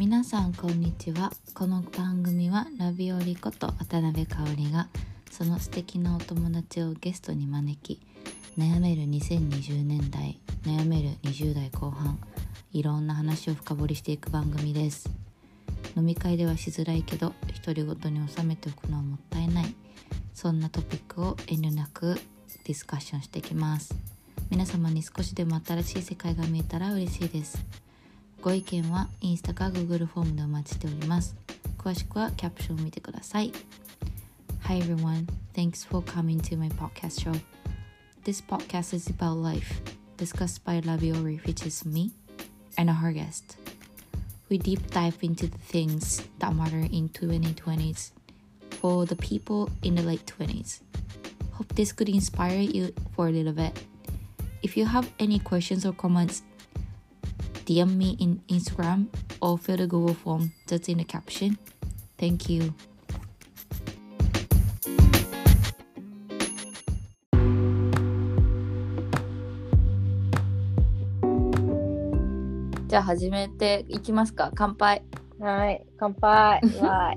皆さんこんにちは。この番組はラビオリこと渡辺香織がその素敵なお友達をゲストに招き悩める2020年代悩める20代後半いろんな話を深掘りしていく番組です。飲み会ではしづらいけど独り言に収めておくのはもったいないそんなトピックを遠慮なくディスカッションしてきます。皆様に少しでも新しい世界が見えたら嬉しいです。ご意見はインスタか Google フォームでお待ちしております詳しくはキャプションを見てください Hi everyone, thanks for coming to my podcast show This podcast is about life discussed by Labiori which is me and our guest We deep dive into the things that matter in 2020s for the people in the late 20s. Hope this could inspire you for a little bit. If you have any questions or comments, DM me in Instagram or fill the Google form that's in the caption. Thank you. じゃあ始めていきますか。乾杯。はい、乾杯。わ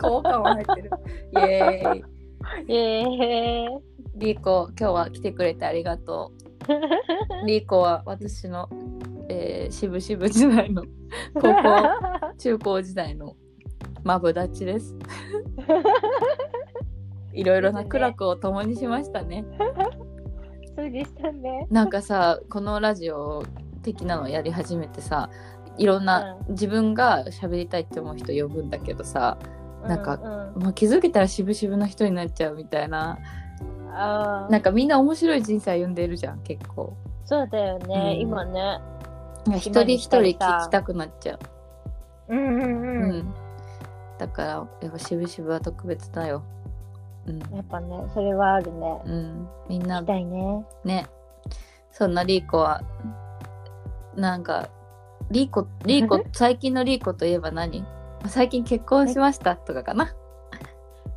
効果も入ってる。イエーイ。ーい。イエーイ。リーコ、今日は来てくれてありがとう。リーコは私の、えー、渋々時代の 高校、中高時代のマブダチです。いろいろな苦楽を共にしましたね。そうでしたね。なんかさ、このラジオ的なのやり始めてさ、いろんな、自分が喋りたいって思う人呼ぶんだけどさ、なんかううもう気づけたら渋々な人になっちゃうみたいな、あーなんかみんな面白い人生歩んでるじゃん、結構。そうだよね、うん今ね。一人一人聞きたくなっちゃう。うんうんううん。ん。だから、やっぱ渋々は特別だよ。うん。やっぱね、それはあるね。うん。みんなたいね。ね。そんなリーコは、なんか、リーコ、リーコ、最近のリーコといえば何？最近結婚しましたとかかな？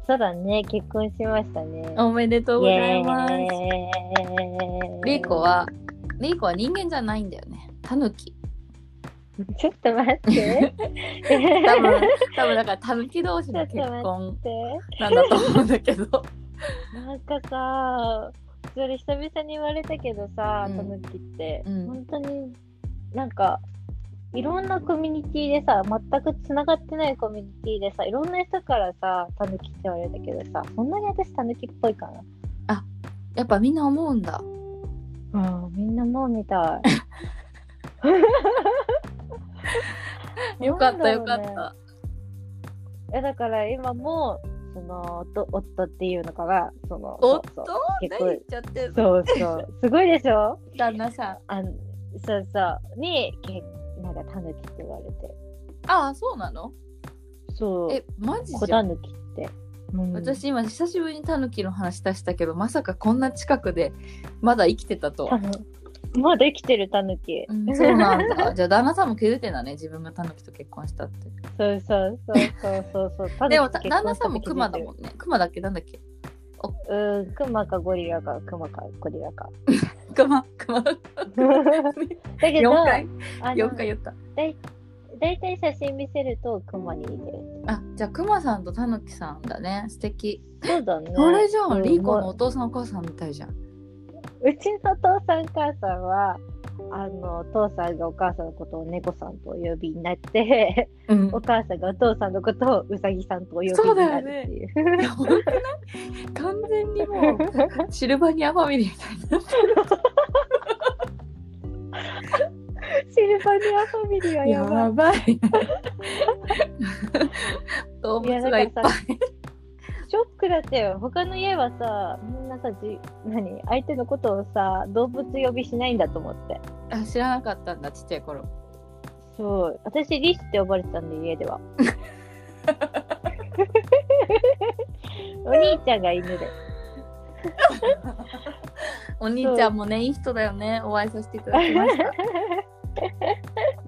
そうだね、結婚しましたね。おめでとうございます。リーコは、リーコは人間じゃないんだよね。タヌキ。ちょっと待って。多分、多分だからタヌキ同士の結婚なんだと思うんだけど。なんかさ、それ久々に言われたけどさ、うんたぬきって、うん本当になんか、いろんなコミュニティでさ、全くつながってないコミュニティでさ、いろんな人からさ、たぬきって言われたけどさ、そんなに私たぬきっぽいかやっぱみんな思うんだ。な。うん、みんなもうみたい。よかったねかった。えだから今も、その、夫夫っていうのかな、その、夫そうそう何結婚言っちゃってんの？そうそう、すごいでしょ？旦那さん。あんそうそう、に、けなんか、たぬきって言われて。ああ、そうなの？そう、え、マジ小じゃん？たぬきって。うん、私今久しぶりにタヌキの話出したけどまさかこんな近くでまだ生きてたとまだ生きてるたぬき。うんそうなんだ じゃあ旦那さんも気づいてんだね自分がタヌキと結婚したってそうそうそうそうそうそう。でも旦那さんもクマだもんねクマだっけ？なんだっけ？う。ん、クマかゴリラか、クマかゴリラか。クマクマだけど、4回あの4回言った。だいだいたい写真見せるとクマに似てる。あじゃあクマさんとタヌキさんだね。素敵。そうだね。あれじゃん、うんリーコのもお父さんお母さんみたいじゃん。ううちのお父さん母さんは、あの、お父さんがお母さんのことを猫さんとお呼びになって、うんお母さんがお父さんのことをうさぎさんとお呼びになるっていう。やばくない完全にもうシルバニアファミリーみたいになってシルバニアファミリーはやばい。やばい。動物がいっぱい。ショックだったよ。他の家はさ、みんなさ、じ何？相手のことをさ、動物呼びしないんだと思って。あ知らなかったんだ、ちっちゃい頃。そう。私、リスって呼ばれてたんで、家では。お兄ちゃんが犬で。お兄ちゃんもね、いい人だよね。お会いさせていただきました。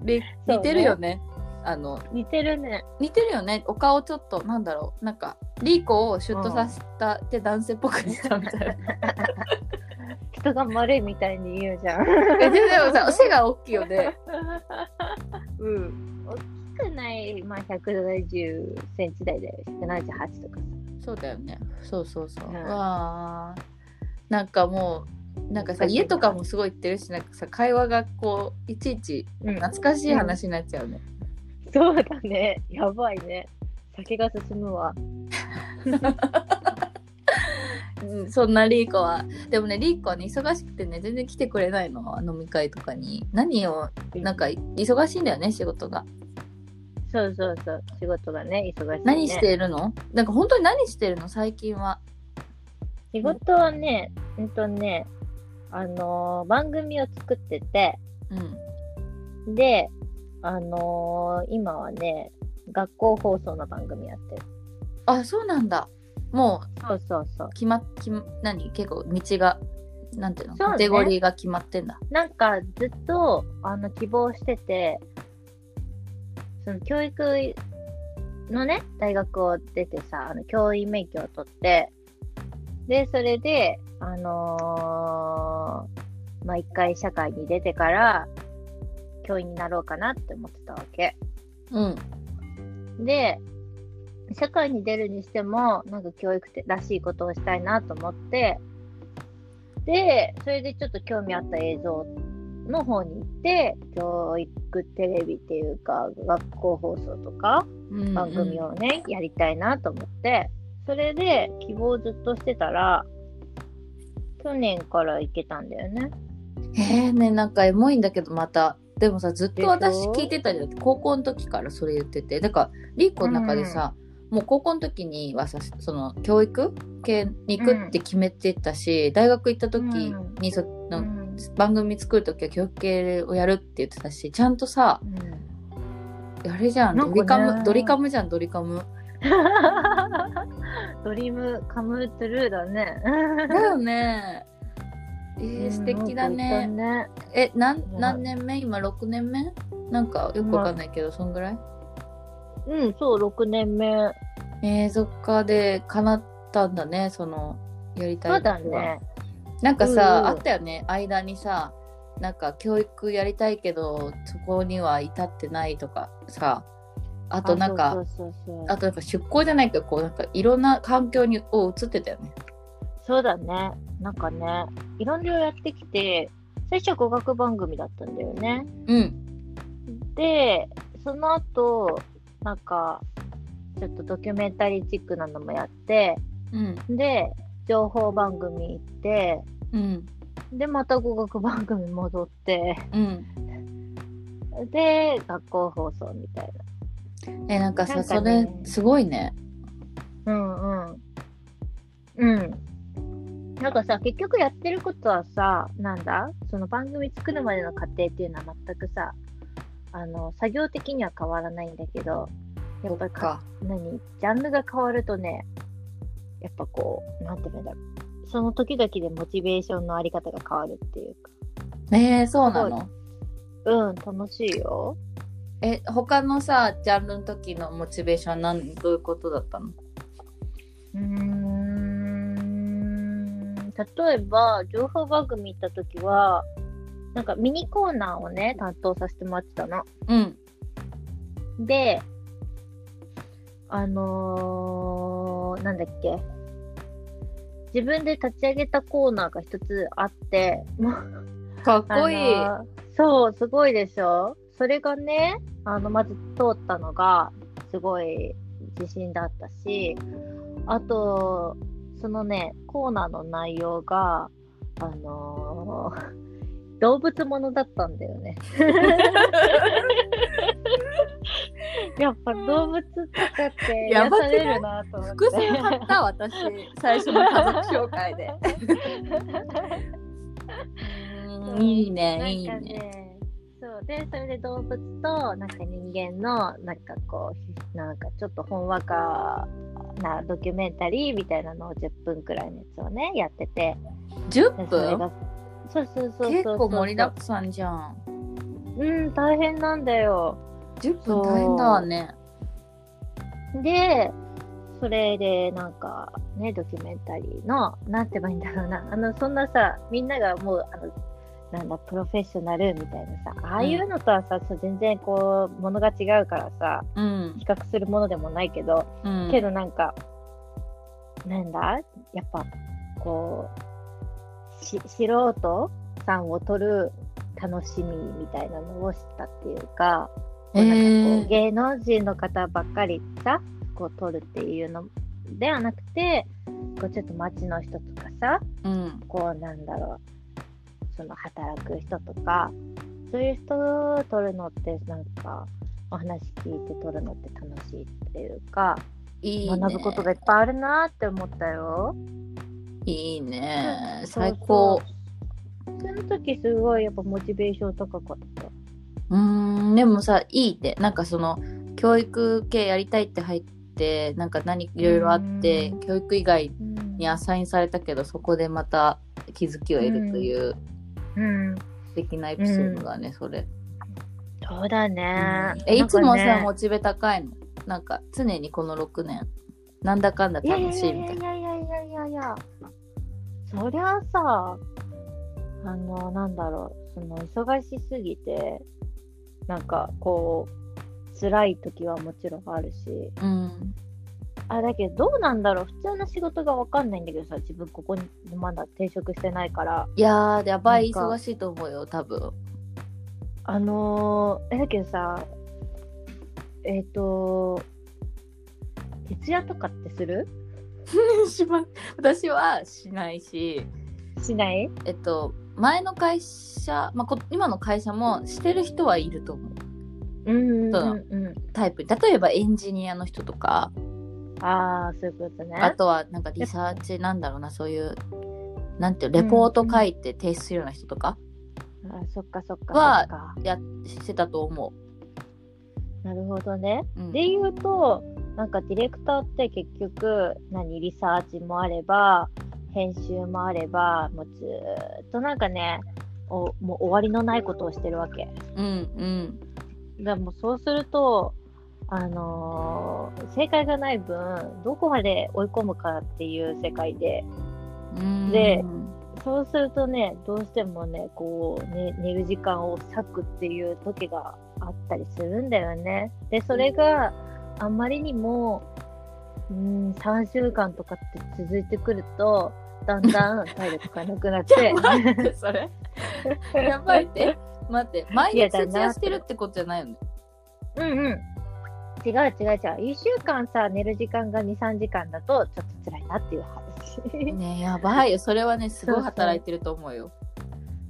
で、似てるよね。あの、似てるね。似てるよね。お顔ちょっと、なんだろう。なんか、リーコをシュッとさせたって男性っぽくしたみたいな。人が丸いみたいに言うじゃん。えででもさ背が大きいよねうん。大きくない、まあ、170センチ台で178とかそうだよねそうそうそう、うんわあなんかもうなんかさ家とかもすごい行ってるしなんかさ会話がこういちいちさ。うん懐かしい話になっちゃうね、そうだね。やばいね。酒が進むわ。うん、そんなリーコはでもねリーコはね忙しくてね全然来てくれないの飲み会とかに何をなんか忙しいんだよね仕事がそうそうそう。仕事がね、忙しい、ね。何してるの？なんか本当に何してるの？最近は仕事はね、うんとね、あのー番組を作ってて、うんで、あのー今はね、学校放送の番組やってる。あそうなんだ。もそうそうそう。う。決まっ決ま何？結構道がなんていうの？そうね。カテゴリーが決まってんだ。なんかずっとあの希望してて、その教育のね、大学を出てさ、あの教員免許を取って、で、それで、あのーまあ、一回社会に出てから、教員になろうかなって思ってたわけ。うんで、社会に出るにしても、なんか教育らしいことをしたいなと思って、で、それでちょっと興味あった映像の方に行って、教育テレビっていうか、学校放送とか、うん番組をね、やりたいなと思って、それで希望をずっとしてたら、去年から行けたんだよね。えー、ねなんかエモいんだけどまたでもさずっと私聞いてたじゃん。高校の時からそれ言ってて。だからリーコの中でさ、もう高校の時にはさその教育系に行くって決めてたし、大学行った時にその、うん。番組作る時は教育系をやるって言ってたしちゃんとさうん。あれじゃん。ドリカム ドリカムじゃんドリカム。ドリームカムトゥルーだね。だよねえー、素敵だね。うんなんかえなんうん。何年目？今6年目？なんかよくわかんないけど、そんぐらい？うん、そう、6年目。えー、そっかで叶ったんだねそのやりたいそうことは。だね。なんかさ、うんあったよね間にさなんか教育やりたいけどそこには至ってないとかさ。あとなんかそうそうそうそう。あとなんか出向じゃないけどこうなんかいろんな環境にを移ってたよね。そうだね。なんかね、いろいろやってきて、最初は語学番組だったんだよね。うんで、その後、なんか、ちょっとドキュメンタリーチックなのもやって、うんで、情報番組行って、うんで、また語学番組戻って、うんで、学校放送みたいえなんかさなんかねそれすごいねな。うんうん。うん。なんかさ、結局やってることはさ、なんだ？その番組作るまでの過程っていうのは全くさ、あの、作業的には変わらないんだけど、やっぱりかか何？ジャンルが変わるとね、やっぱこう、なんていうんだろう。その時々でモチベーションのあり方が変わるっていうか。えー、そうなの？うん、楽しいよ。え他のさジャンルの時のモチベーションはなんどういうことだったの？うーん、例えば、情報番組行った時は、なんかミニコーナーをね、担当させてもらってたの。うんで、あのー、なんだっけ。自分で立ち上げたコーナーが一つあって、もうかっこいい、あのーそう、すごいでしょそれがね、あの、まず通ったのが、すごい自信だったし、あと、そのね、コーナーの内容が、あのー 動物ものだったんだよね。やっぱ動物とかって癒されるなと思って。伏線張った私最初の家族紹介で うんいいねいいねそうで、それで動物と、なんか人間の、なんかこう、なんかちょっとほんわかなドキュメンタリーみたいなのを10分くらいのやつをね、やってて。10分？でそうそうそうそうそう。結構盛りだくさんじゃんうん、大変なんだよ。10分大変だわねで、それでなんかね、ドキュメンタリーの、なんて言えばいいんだろうな、あの、そんなさ、みんながもう、あの、なんだ、プロフェッショナルみたいなさ、ああいうのとはさ、そう全然こう、ものが違うからさ、うん。比較するものでもないけど、うん。けどなんか、なんだやっぱ、こう、し素人さんを撮る楽しみみたいなのを知ったっていうか、こうなんかこうえー芸能人の方ばっかりさ、こう撮るっていうのではなくて、こうちょっと街の人とかさ、うん。こうなんだろう、その働く人とか、そういう人を撮るのってなんか、お話聞いて撮るのって楽しいっていうか、いいね。学ぶことがいっぱいあるなって思ったよ。いいね。最高。その時すごいやっぱモチベーション高かった。うーんでもさいいって。なんかその教育系やりたいって入ってなんか何いろいろあってうん。教育以外うん。にアサインされたけどそこでまた気づきを得るといううん、素敵なエピソードだね、それ、そうだね。えいつもさ、モチベ高いの？なんか常にこの6年。なんだかんだ楽いやいやいしいみたいなやいやいやいやいや。そりゃさあのなんだろうその忙しすぎてなんかこう辛い時はもちろんあるし。うんあだけどどうなんだろう？普通の仕事がわかんないんだけどさ自分ここにまだ転職してないから。いやーやばい。忙しいと思うよ多分。あのー、えだけどさえっ、と徹夜とかってする？しま私はしないし。しない？えっと前の会社、まあ、こ今の会社もしてる人はいると思う。うんうんうんうん。タイプ例えばエンジニアの人とかああそういうことね。あとはなんかリサーチなんだろうなそういうなんていうレポート書いて提出するような人とか？あそっかそっかはやしてたと思なるほどね。う、うん、で言うと、なんかディレクターって結局、何、リサーチもあれば、編集もあれば、もうずーっとなんかね、おもう終わりのないことをしてるわけ。うんうん。でもうそうすると、あのー正解がない分、どこまで追い込むかっていう世界で、うん。でそうするとね、どうしてもね、こう、ね、寝る時間を割くっていう時があったりするんだよね。で、それがあんまりにも、うん、3週間とかって続いてくると、だんだん 体力がなくなって、やばいってそれ。やばいって。待って毎日徹夜してるってことじゃないよねうんうん。違う違う違う。1週間さ、寝る時間が2、3時間だと、ちょっと辛いなっていう話。ねやばいよ。それはねすごい働いてると思うよ。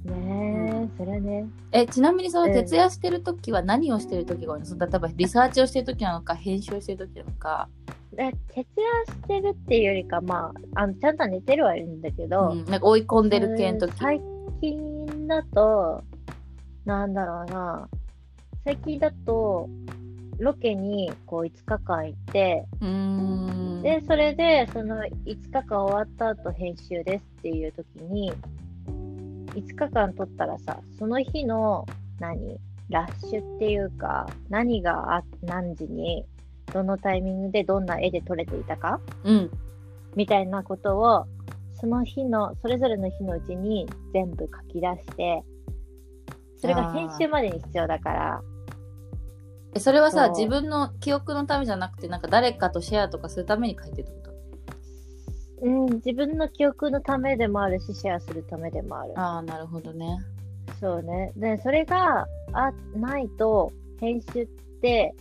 ねえ、それはね。えちなみにそのうん。徹夜してる時は何をしてる時が多いの？その例えばリサーチをしてる時なのか編集してる時なのか、で徹夜してるっていうよりか、まあ、あのちゃんと寝てるはいるんだけど、うん、なんか追い込んでる系の時、最近だと、なんだろうな、最近だと、ロケにこう5日間行って、で、それでその5日間終わった後編集ですっていう時に、5日間撮ったらさ、その日の何？ラッシュっていうか、何があ何時に、どのタイミングでどんな絵で撮れていたか？うん。みたいなことを、その日の、それぞれの日のうちに全部書き出して、それが編集までに必要だから、えそれはさ自分の記憶のためじゃなくてなんか誰かとシェアとかするために書いてるってこと？うん、自分の記憶のためでもあるし、シェアするためでもある。ああなるほどねそうね。で、それがあないと、編集って、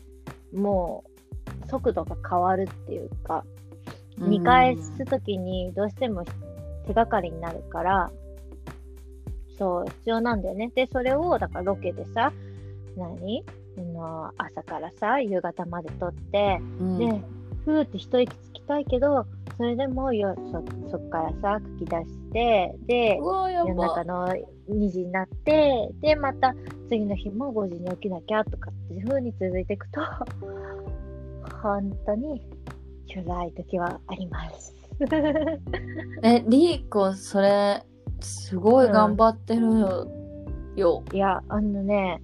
もう、速度が変わるっていうか、見返すときにどうしても手がかりになるから、そう、必要なんだよね。で、それを、だからロケでさ、何？あの朝からさ、夕方まで撮って、うん。で、ふーって一息つきたいけど、それでもよそそっからさ、書き出して、で夜ば。中の2時になって、で、また次の日も5時に起きなきゃとかっていう風に続いていくと、本当に辛い時はあります。えリーコそれすごい頑張ってるよ、いや、あのね、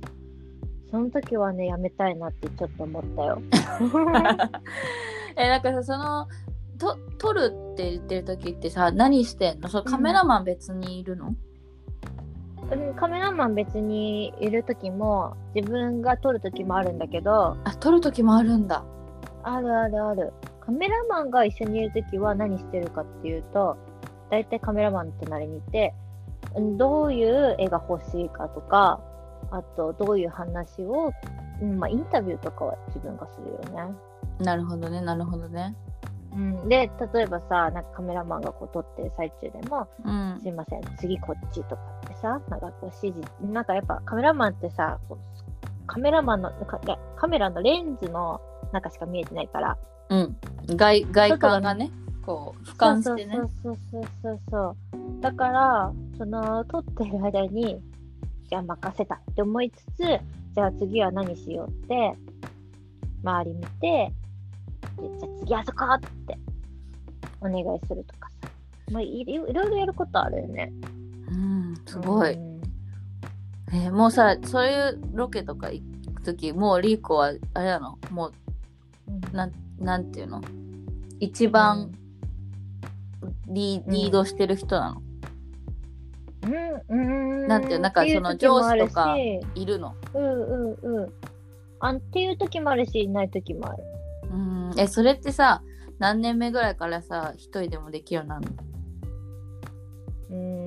その時はね、やめたいなってちょっと思ったよ。えなんかさそのと撮るって言ってる時ってさ何してんの？そのカメラマン別にいるの、うんカメラマン別にいる時も自分が撮る時もあるんだけど。あ撮る時もあるんだ。あるあるある。カメラマンが一緒にいる時は何してるかっていうと大体カメラマンの隣にいてうんどういう絵が欲しいかとかあとどういう話を、うんまあ、インタビューとかは自分がするよね。なるほどねなるほどね。うん、で例えばさなんかカメラマンがこう撮ってる最中でもうん。すいません、次こっちとかってさ、なんかこう指示、なんかやっぱカメラマンってさ、こうカメラマンのかいやカメラのレンズの中しか見えてないから、うん。外外観がねこう俯瞰してね。そうそうそうそうそう。だから、その撮ってる間に、じゃあ任せたって思いつつ、じゃあ次は何しようって、周り見て、でじゃあ次あそこってお願いするとかさ。まあ、いろいろやることあるよね。うんすごい、うん。えーもうさそういうロケとか行く時もうリーコはあれなのもううん。なんなんていうの？一番リ,、リードしてる人なの、うん、うん、なんていうなんかその上司とかしいるのうんうんうん。あっていう時もあるし、いない時もある。うんえそれってさ何年目ぐらいからさ一人でもできるようになるの？うーん。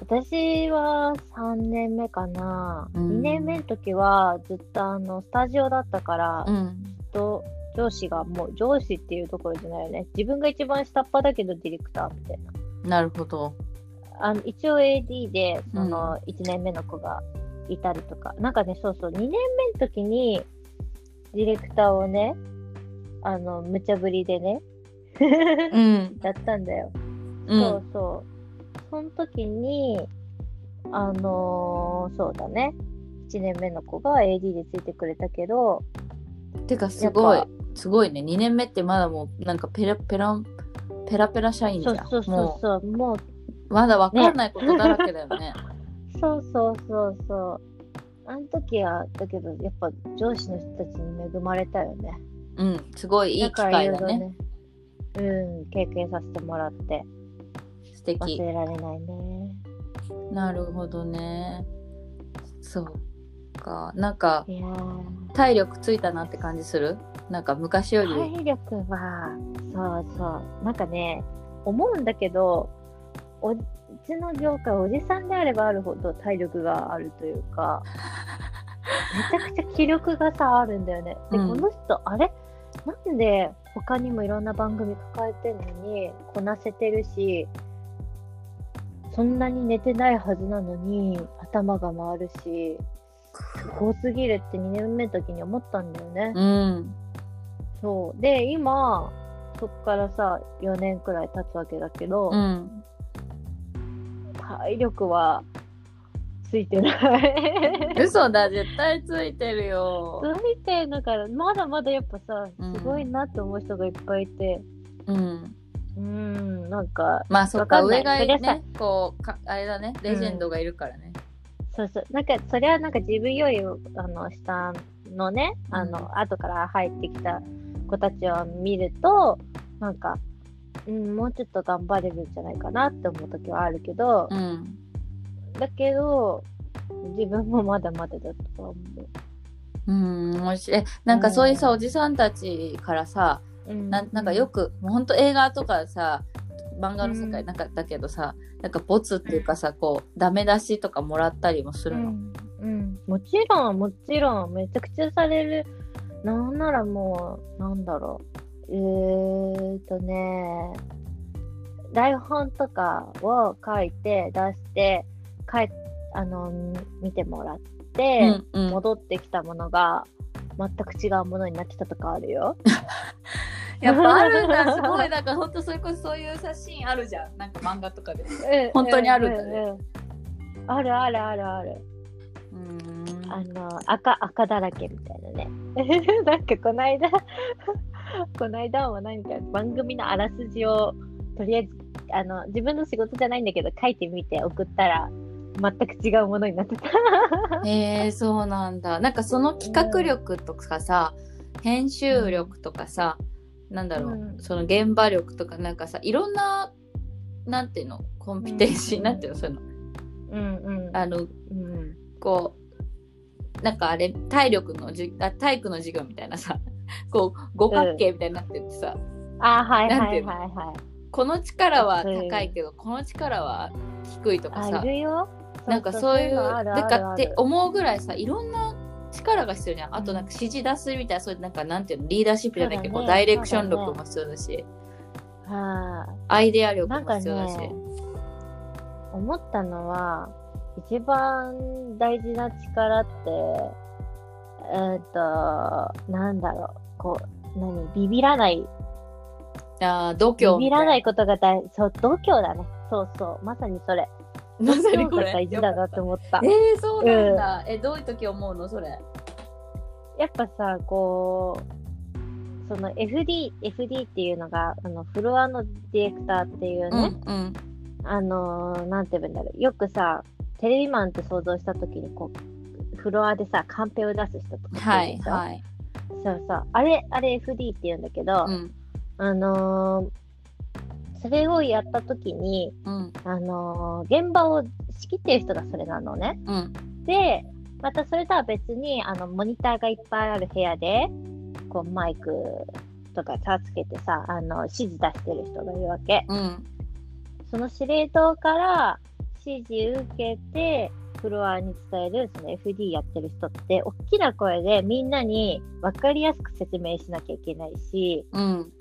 私は3年目かな。うん2年目の時はずっとあのスタジオだったから、うんと上司がもう上司っていうところじゃないよね。自分が一番下っ端だけどディレクターみたいな。なるほど。あの一応 AD でその1年目の子がいたりとか、なんかねそうそう。2年目の時にディレクターをねあの無茶ぶりでねうん。やったんだよ、うん。そうそう。その時にあのーそうだね。1年目の子が AD でついてくれたけどてかすごい。すごいね。2年目ってまだもうなんかペラペラペラペラ社員じゃん。そうそうそうもそう。まだわかんないことだらけだよね。そうそうそうそう。あの時はだけどやっぱ上司の人たちに恵まれたよね。うん。すごいいい機会だね。うん、経験させてもらって。素敵。忘れられないね。なるほどね。そうかなんか体力ついたなって感じする？なんか昔より、体力は、そうそう、なんかね、思うんだけど、おうちの業界、おじさんであればあるほど体力があるというか、めちゃくちゃ気力がさ、あるんだよね。で、うん。この人、あれ？なんで他にもいろんな番組抱えてるのにこなせてるし、そんなに寝てないはずなのに頭が回るし、すごすぎるって2年目の時に思ったんだよね。うん。そう。で、今、そっからさ、4年くらい経つわけだけど、うん。体力はついてない。嘘だ絶対ついてるよ。ついてるから、まだまだやっぱさ、うん。すごいなって思う人がいっぱいいて、うん。うーん、なんか、まあそっか上がねこうかあれだねレジェンドがいるからね、そうそう、なんか、それはなんか自分より、あの、下のね、あの、うん後から入ってきた子たちを見ると、なんか、うん、もうちょっと頑張れるんじゃないかなって思う時はあるけど、うん。だけど、自分もまだまだだとは思う。ん、面白いえなんかそういうさ、うん。おじさんたちからさう。うん。ななんかよ、く、もうほんと映画とかさ漫画の世界うんなんかだけどさ、なんかボツっていうかさこうダメ出しとかもらったりもするの、うん、うん。もちろん、もちろん、めちゃくちゃされる。なんならもう、なんだろう。えーとね、台本とかを書いて出して、帰っあの、見てもらって、うんうん戻ってきたものが、全く違うものになってたとかあるよ。やっぱあるんだすごいなんかほんとそれこそそういう写真あるじゃんなんか漫画とかで本当にあるんだねうううんあるあるあるある。うんあの、赤、赤だらけみたいなね。なんかこの間、この間も何か番組のあらすじを、とりあえず、あの、自分の仕事じゃないんだけど、書いてみて送ったら、全く違うものになってた。えー、そうなんだ。なんかその企画力とかさ、編集力とかさ、なんだろう、うんその現場力とかなんかさ、いろんな、なんていうの、コンピテンシー、うんなんていうの、そういうの。うんうん。あの、うん、こう、なんかあれ、体力のじあ、体育の授業みたいなさ、こう、五角形みたいになっててさ、あ、はいなんていうのはいはいはい。この力は高いけど、この力は低いとかあ、さ。なんかそういう、のあるあるなんかって思うぐらいさ、いろんな力が必要じゃん。あとなんか指示出すみたいな、そういうなんかなんていうの、リーダーシップじゃないけど、ねダイレクション力も必要だし、はアイデアい。力も必要だし。ね、思ったのは、一番大事な力って、えーっと、なんだろう、こう、何、ビビらないああ、度胸。ビビらないことが大そう、度胸だね。そうそう、まさにそれ。まさにこれ。大事だなって思った。えー、そうなんだ。え、どういう時思うのそれ？やっぱさ、こう、その FD、FD っていうのが、あの、フロアのディレクターっていううね、んうん。あのーなんて言うんだろう。よくさ、テレビマンって想像したときに、こう、フロアでさ、カンペを出す人とかはいはい。そうそう。あれ、あれ FD って言うんだけど、うんあのーそれをやったときに、うんあのー現場を仕切ってる人がそれなのね。うんで、またそれとは別に、あの、モニターがいっぱいある部屋で、こう、マイクとかさ、つけてさ、あの、指示出してる人がいるわけ。うんその司令塔から指示受けて、フロアに伝える、その FD やってる人って、大きな声でみんなに分かりやすく説明しなきゃいけないし、うん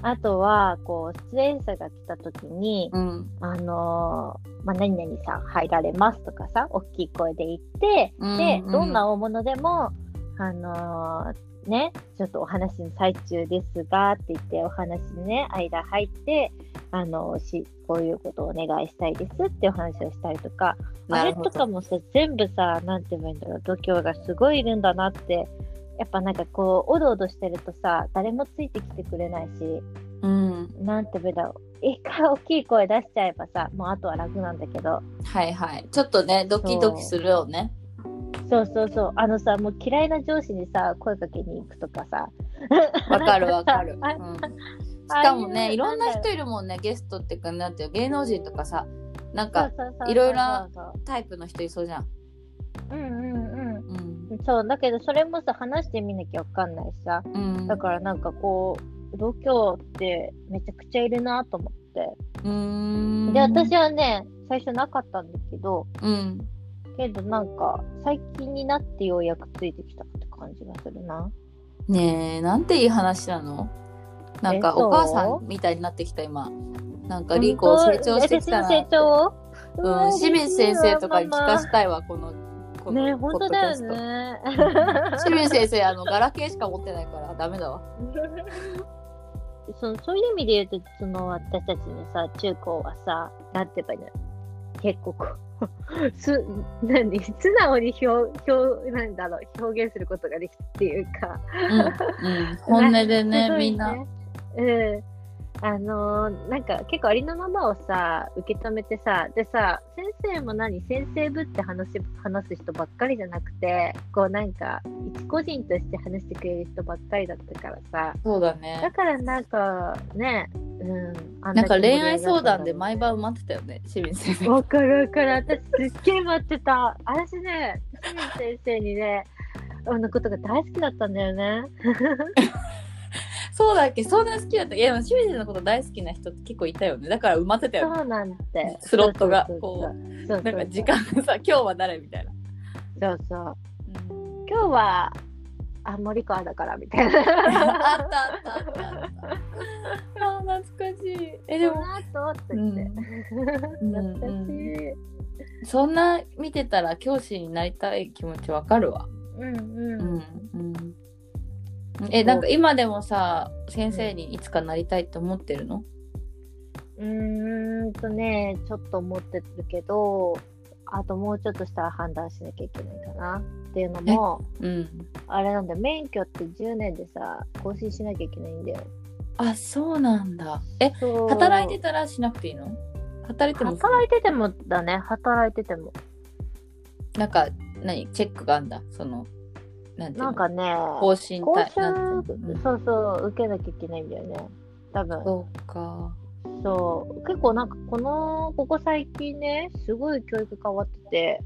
あとは、こう、出演者が来た時に、うん。あのーまあ、何々さん入られますとかさ、大きい声で言って、うんで、うん。どんな大物でも、あのーね、ちょっとお話の最中ですが、って言って、お話にね、間入って、あのーし、こういうことをお願いしたいですってお話をしたりとか、あれとかもさ、全部さ、なんて言えばいいんだろう、度胸がすごいいるんだなって、やっぱなんかこう、おどおどしてるとさ、誰もついてきてくれないし、うん。なんて言うんだろう、一回大きい声出しちゃえばさ、もうあとは楽なんだけど、はいはい。ちょっとねドキドキするよね。そう。そうそう、あのさ、もう嫌いな上司にさ、声かけに行くとかさ、わかるわかる、あうん、しあかもねあいろんな人いるもんねゲストってかなんていうの芸能人とかさなんかいろいろタイプの人いそうじゃん。うんうんうん。そう、だけどそれもさ、話してみなきゃわかんないしさ、うん。だからなんかこう、度胸ってめちゃくちゃいるなと思って。で、私はね、最初なかったんだけど、うん。けどなんか、最近になってようやくついてきたって感じがするな。ねえなんていい話なの？なんかお母さんみたいになってきた今。なんかリコ成長してきたな私の成長？うん清水先生とかに聞かせしたいわこのこのね本当だよね。ト 清水先生あのガラケーしか持ってないからダメだわ そのそういう意味で言うと、その私たちのさ、中高はさ、なんて言えばいいの？結構こう、す、何？素直に表、表、なんだろう、表現することができたっていうか。うん、うん、本音でねすごいみんな。うん。あのーなんか結構ありのままをさ、受け止めてさ、でさ、先生も何先生ぶって話し話す人ばっかりじゃなくて、こうなんか、一個人として話してくれる人ばっかりだったからさ、そうだだねからなんかね、うん。あなんか恋愛相談で毎晩待ってたよね清水先生わかるわかる。私すっげえ待ってた。私ね、清水先生にね、あのことが大好きだったんだよね。そうだっけ？そんな好きだった？いやでも清水のこと大好きな人って結構いたよねだから埋まってたよねそうなんて。スロットがこそう。なんか時間がさ今日は誰みたいな、そうそう。今日は、あ、森川だからみたいあな。あったあったあったあー懐かしいえでそもの後って言って。うん懐かしい。そんな見てたら教師になりたい気持ちわかるわうんうん。うんえなんか今でもさ先生にいつかなりたいって思ってるの？うーんとね、ちょっと思ってるけど、あともうちょっとしたら判断しなきゃいけないかな。っていうのも、うん。あれなんだよ、免許って10年でさ、更新しなきゃいけないんだよ。あそうなんだ。え働いてたらしなくていいの？働いても働いててもだね、働いてても。なんか何？チェックがあんだ。そのなんていうの？なんかね、更新講た習そうそう、受けなきゃいけないんだよね。多分。そうかそう。結構なんかこの、ここ最近ね、すごい教育変わってて、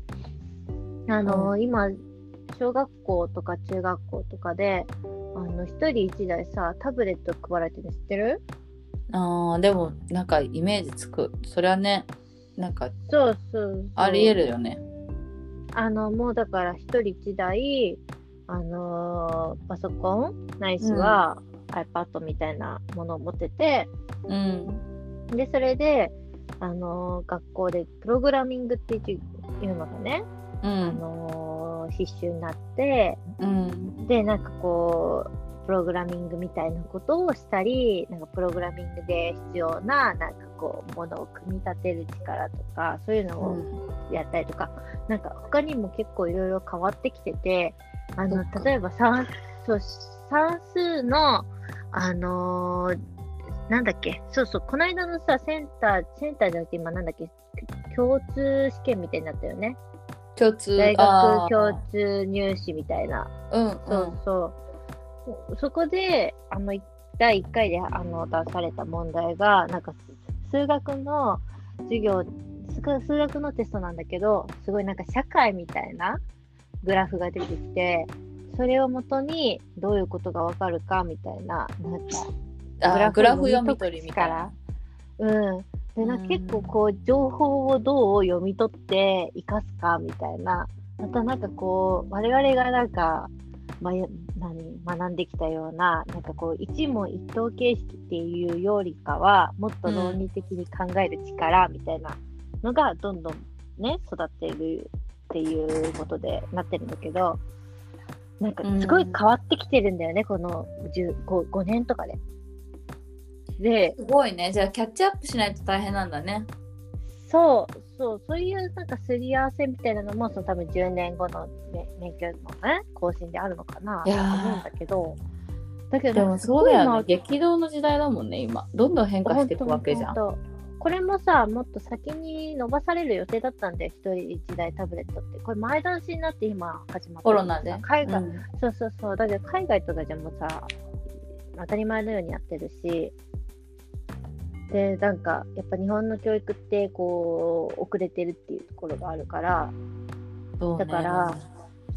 あの、今、小学校とか中学校とかで、あの、一人一台さ、タブレット配られてるの知ってる？あーでもなんかイメージつくそれはねなんかそうそうそう。ありえるよねあの、もうだから一人一台、あのーパソコンないしは、iPad みたいなものを持ってて、うん。で、それで、あのー学校でプログラミングっていうのがね、うあんのー必修になって、うん。で、なんかこう、プログラミングみたいなことをしたり、なんかプログラミングで必要な、なんかこう、ものを組み立てる力とか、そういうのをやったりとか、なんか他にも結構いろいろ変わってきてて、あの例えば算そう算数の、あのーなんだっけ、そうそう、この間のさ、センター、センターじゃなくて今なんだっけ、共通試験みたいになったよね。共通大学共通入試みたいな。うんそうそう。そこで、あの、第1回であの出された問題が、なんか、数学の授業、数数学のテストなんだけど、すごいなんか社会みたいなグラフが出てきて、それをもとにどういうことがわかるかみたいな、なんか、グラフ読みを取りみたいな。うん。で、な結構こう、情報をどう読み取って生かすかみたいな、またなんかこう、我々がなんか、まや何学んできたような、なんかこう、一問一答形式っていうよりかは、もっと論理的に考える力みたいなのが、どんどんね、育ってるっていうことでなってるんだけど、なんかすごい変わってきてるんだよね、この 10, 5, 5年とかで。で、すごいね。じゃあキャッチアップしないと大変なんだね。そう、そう、そういうなんかすり合わせみたいなのも、その多分10年後の、ね、免許のね、更新であるのかないと思うんだけど、だけどでもそうだよね。ね。激動の時代だもんね今。どんどん変化していくわけじゃんこれもさ、もっと先に伸ばされる予定だったんで、一人一台タブレットって。これ前倒しになって今始まってるコロナで？海外、うんそうそうそう。だけど海外とかじゃもうさ、当たり前のようにやってるし、で、なんか、やっぱ日本の教育って、こう、遅れてるっていうところがあるから、ねだから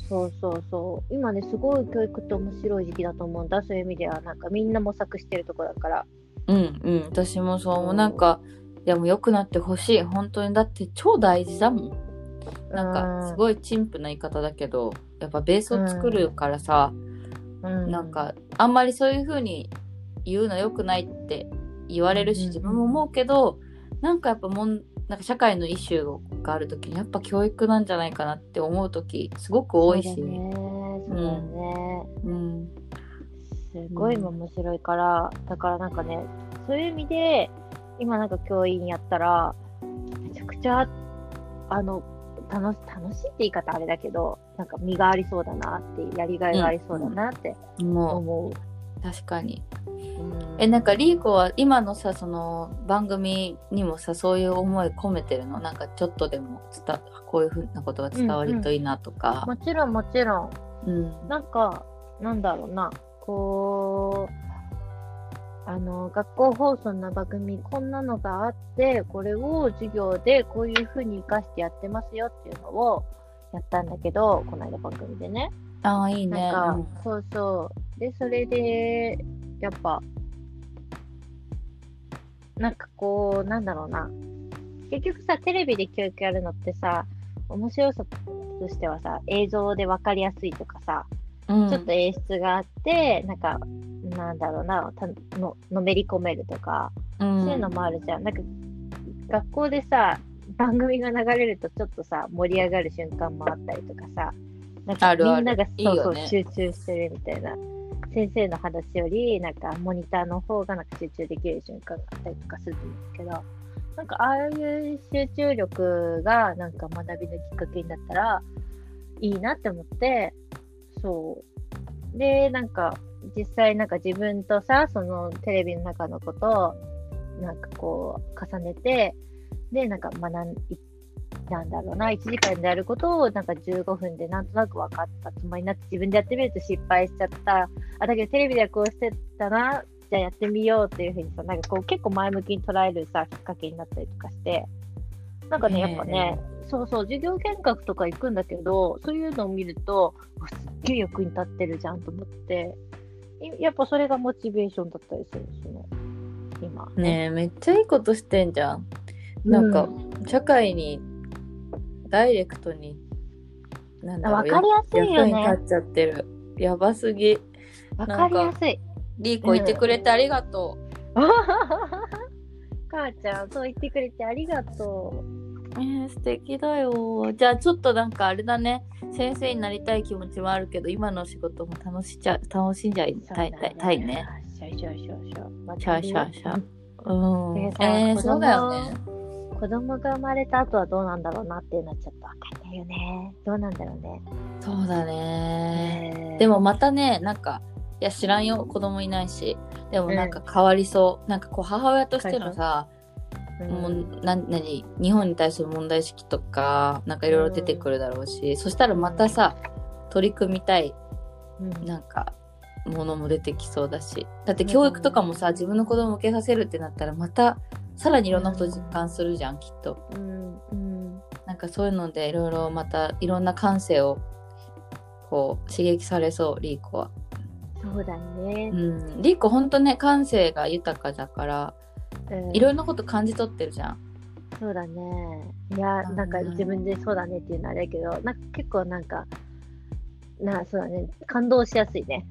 そうそうそう。今ね、すごい教育って面白い時期だと思うんだ。そういう意味では、なんかみんな模索してるところだから。うんうん私もそう思うなんかいやもう良くなってほしい。本当に。だって超大事だもん。なんかすごい陳腐な言い方だけどやっぱベースを作るからさ、うん、なんかあんまりそういう風に言うの良くないって言われるしうん。自分も思うけどなんかやっぱもんなんか社会のイシューがある時にやっぱ教育なんじゃないかなって思う時すごく多いし。ね。そうだよね。うん。すごい今面白いから、だからなんかね、そういう意味で、今なんか教員やったら、めちゃくちゃ、あの、楽し楽しいって言い方あれだけど、なんか身がありそうだなって、やりがいがありそうだなっても思う。う確かに。うん。えなんかリーコは今のさその番組にもさそういう思い込めてるの？なんかちょっとでも伝こういうふうなことが伝わるといいなとか、もちろんもちろん、うん。なんか、なんだろうな、こう、あの、学校放送の番組、こんなのがあって、これを授業でこういうふうに活かしてやってますよっていうのをやったんだけど、この間番組でね。ああいいねなんか、そうそう。で、それで、やっぱ、なんかこう、なんだろうな。結局さ、テレビで教育やるのってさ、面白さとしてはさ、映像で分かりやすいとかさ、うん、ちょっと演出があって、なんか、なんだろうな、たののめり込めるとか、うん、そういうのもあるじゃん。なんか、学校でさ、番組が流れるとちょっとさ、盛り上がる瞬間もあったりとかさ、なんかみんながそうそうね集中してるみたいな。先生の話より、なんかモニターの方がなんか集中できる瞬間があったりとかするんですけど、なんかああいう集中力がなんか学びのきっかけになったらいいなって思って、そう。で、なんか実際なんか自分とさ、そのテレビの中のことをなんかこう重ねて、で、なんか学ん、いなんだろうな、1時間でやることをなんか15分でなんとなく分かったつもりになって自分でやってみると失敗しちゃった。あ、だけどテレビではこうしてたな、じゃあやってみようっていうふうにさ、なんかこう結構前向きに捉えるさ、きっかけになったりとかして、なんかね、やっぱね、そうそう、授業見学とか行くんだけど、そういうのを見ると、わすっげえ役に立ってるじゃんと思って、いやっぱそれがモチベーションだったりするしね、今。ねえめっちゃいいことしてんじゃん。なんか社会にダイレクトになんだろうわかりやすいよね。役に立っちゃってる。やばすぎ。わかりやすい。リーコいてくれてありがと 母ちゃん、そう言ってくれてありがとう、えー、素敵だよ。じゃあちょっとなんかあれだね。先生になりたい気持ちもあるけど今の仕事も楽しちゃ楽しんじゃいう。たいたいたいね。シャシャシャシャ。まシャシャシャうん。えー、そうだよね。子供が生まれた後はどうなんだろうなっていうのはちょっとわかんないよね。どうなんだろうね。そうだね。え。ーでもまたねなんかいや知らんよ。子供いないし。でもなんか変わりそう、なんかこう母親としてのさ、もうな何？日本に対する問題意識とかなんかいろいろ出てくるだろうし、そしたらまたさ取り組みたいうん。なんかものも出てきそうだし。だって教育とかもさ自分の子供受けさせるってなったらまたさらにいろんなこと実感するじゃんきっと。うんうん。なんかそういうのでいろいろまたいろんな感性をこう刺激されそうリーコは。そうだね。う。ん、リーコほんとね感性が豊かだからうんいろんなこと感じ取ってるじゃん。そうだね。いや、うんなんか自分でそうだねっていうのはあれだけど、なんか結構なんか、な、そうだね、感動しやすいね。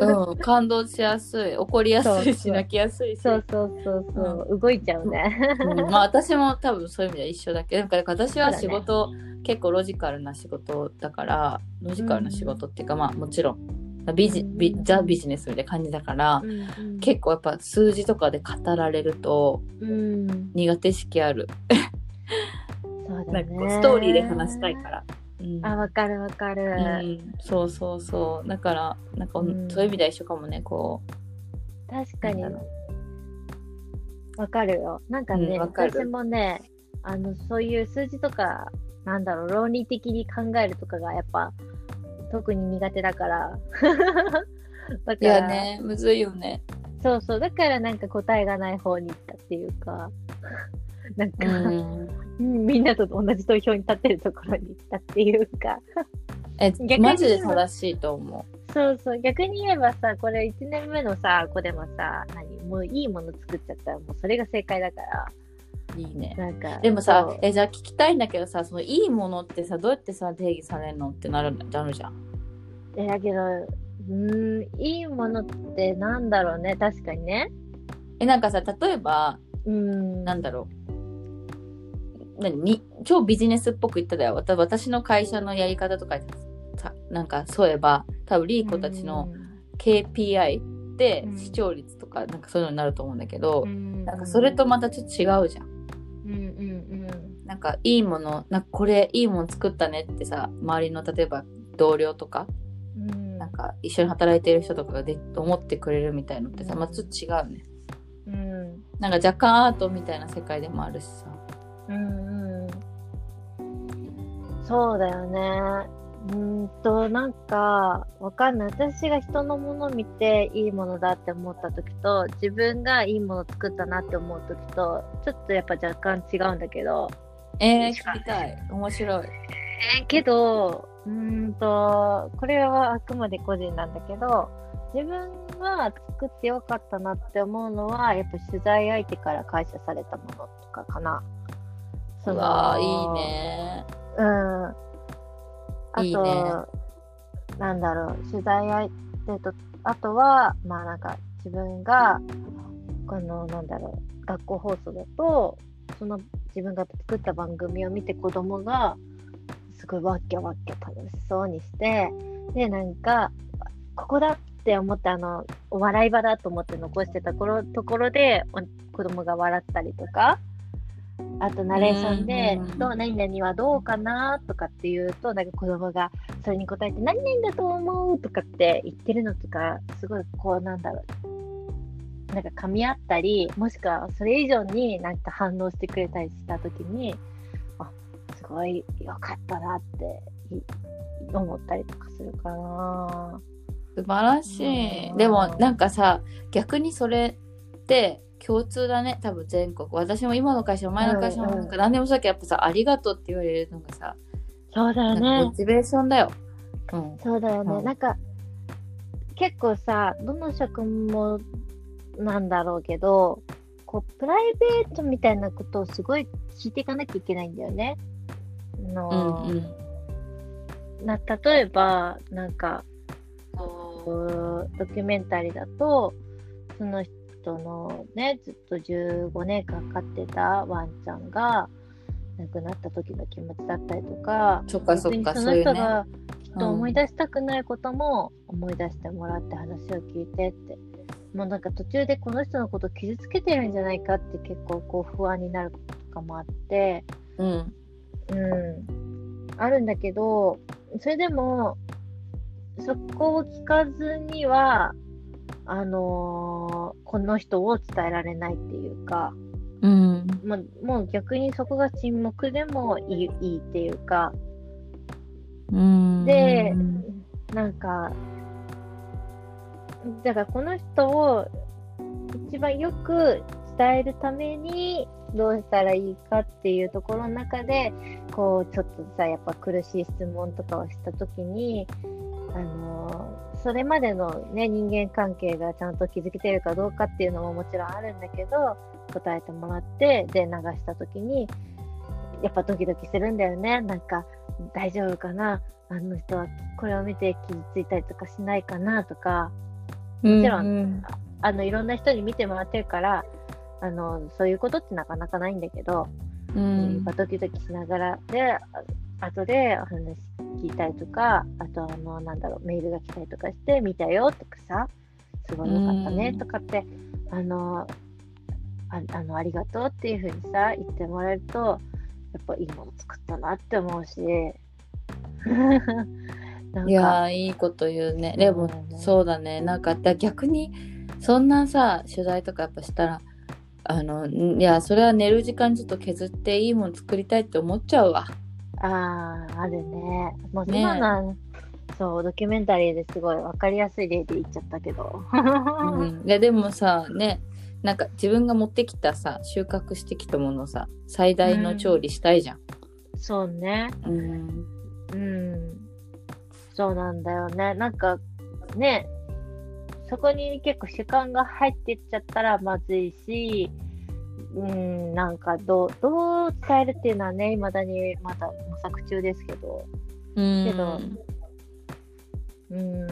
うん、感動しやすい怒りやすいし泣きやすいしそうそうそうそう、動いちゃうね。うんまあ私も多分そういう意味では一緒だけどなんか私は仕事、結構ロジカルな仕事だからロジカルな仕事っていうか、まあもちろんビジビザ・ビジネスみたいな感じだから、うん結構やっぱ数字とかで語られるとうん、苦手意識ある、そうだね。なんかこうストーリーで話したいから。うん。あ、わかるわかる。うん、そうそうそう。だからなんか、うん。そういう意味では一緒かもねこ確かに。わかるよ。なんかね、私もね、あの、そういう数字とか、なんだろう、論理的に考えるとかがやっぱ、特に苦手だから。だういから。やねむずいよね。そうそう、だからなんか答えがない方に行ったっていうか、なんか、うん。う んみんなと同じ投票に立ってるところに行ったっていうか、え逆にマジで正しいと思そうそう、逆に言えばさ、これ1年目のさ、子でもさ、何、もういいもの作っちゃったら、もうそれが正解だから、ういいね。なんか。でもさえじゃあ聞きたいんだけどさそのいいものってさどうやってさ定義されるのってなるなるじゃん。えだけど、うーん、いいものってなんだろうね、確かにね。えなんかさ例えばうーん。なんだろう。何？に超ビジネスっぽく言っただよ。わた私の会社のやり方とかさなんかそういえば多分リーコたちの KPI でうん。視聴率とかなんかそういうのになると思うんだけど、うん、なんかそれとまたちょっと違うじゃん。うんうんうん。なんかいいものなんかこれいいもの作ったねってさ周りの例えば同僚とかうんなんか一緒に働いてる人とかがで思ってくれるみたいのってさ、うんまあちょっと違うね。うんなんか若干アートみたいな世界でもあるしさ。うんうんそうだよね。うーんと、なんか、わかんない。私が人のものを見ていいものだって思った時と、自分がいいものを作ったなって思う時と、ちょっとやっぱ若干違うんだけど、えー、聞きたい。面白い。えーけど、うーんと、これはあくまで個人なんだけど、自分が作ってよかったなって思うのは、やっぱ取材相手から感謝されたものとかかな。うわーいい。ね。うん。あと、いいね。なんだろう、取材相手と、あとは、まあなんか自分が、この、なんだろう、学校放送だと、その自分が作った番組を見て子供が、すごいわっきゃわっきゃ楽しそうにして、で、なんか、ここだって思って、あの、お笑い場だと思って残してた頃ところで、お子供が笑ったりとか、あとナレーションでどう何々はどうかなとかっていうと、なんか子供がそれに答えて、何々だと思うとかって言ってるのとか、すごいこうなんだろう。なんか噛み合ったり、もしくはそれ以上になんか反応してくれたりしたときに、あ、すごい良かったなってい思ったりとかするかな。素晴らしい。うんでもなんかさ逆にそれって共通だね多分全国私も今の会社も前の会社もなんか何でもそうだけどやっぱさ「ありがとう」って言われるのがさそうだよねモ。チベーションだよ。うんそうだよね。うんなんか、結構さ、どの職もなんだろうけど、こう、プライベートみたいなことをすごい聞いていかなきゃいけないんだよね。あのうんうんな例えば、なんか、こうドキュメンタリーだと、その人のね、ずっと15年間飼ってたワンちゃんが亡くなった時の気持ちだったりとか、そっかそっかその人がきっと思い出したくないことも思い出してもらって話を聞いてって。もうなん。か途中でこの人のこと傷つけてるん。じゃないかって結構こう不安になることとかもあって、うん。うん、あるん。だけど、それでも、そこを聞かずには、あのーこの人を伝えられないっていうか、うん。もうもう逆にそこが沈黙でもいいいいっていうか、うん。でなんか、だからこの人を一番よく伝えるためにどうしたらいいかっていうところの中で、こうちょっとさ、やっぱ苦しい質問とかをしたときに、あのーそれまでのね、人間関係がちゃんと築けてるかどうかっていうのももちろんあるんだけど、答えてもらって、で、流したときに、やっぱドキドキするんだよね。なんか、大丈夫かな？あの人はこれを見て傷ついたりとかしないかな？とか、もちろんうんあの、いろんな人に見てもらってるから、あの、そういうことってなかなかないんだけど、うん。やっぱドキドキしながらで、あ後でお話聞いたりとか、あとあの、なんだろう、メールが来たりとかして、見たよとかさ、すごいよかったねうん。とかって、あの、ああの、ありがとうっていうふうにさ、言ってもらえると、やっぱいいもの作ったなって思うし、いやいいこと言うね。でもそうだね。そうだね。なんかだ逆にそんなさ取材とかやっぱしたらあのんいやそれは寝る時間ちょっと削っていいもの作りたいって思っちゃうわああ、あるね。もうね今のは、そう、ドキュメンタリーですごい分かりやすい例で言っちゃったけど。うん、いやでもさねなんか自分が持ってきたさ収穫してきたものをさ最大の調理したいじゃん。そうね。うんうん。そうなんだよね。なんか、ね、そこに結構主観が入ってっちゃったらまずいし、うん、なんかどう、どう伝えるっていうのはね、未だにまだ模索中ですけど。うん。けどうん。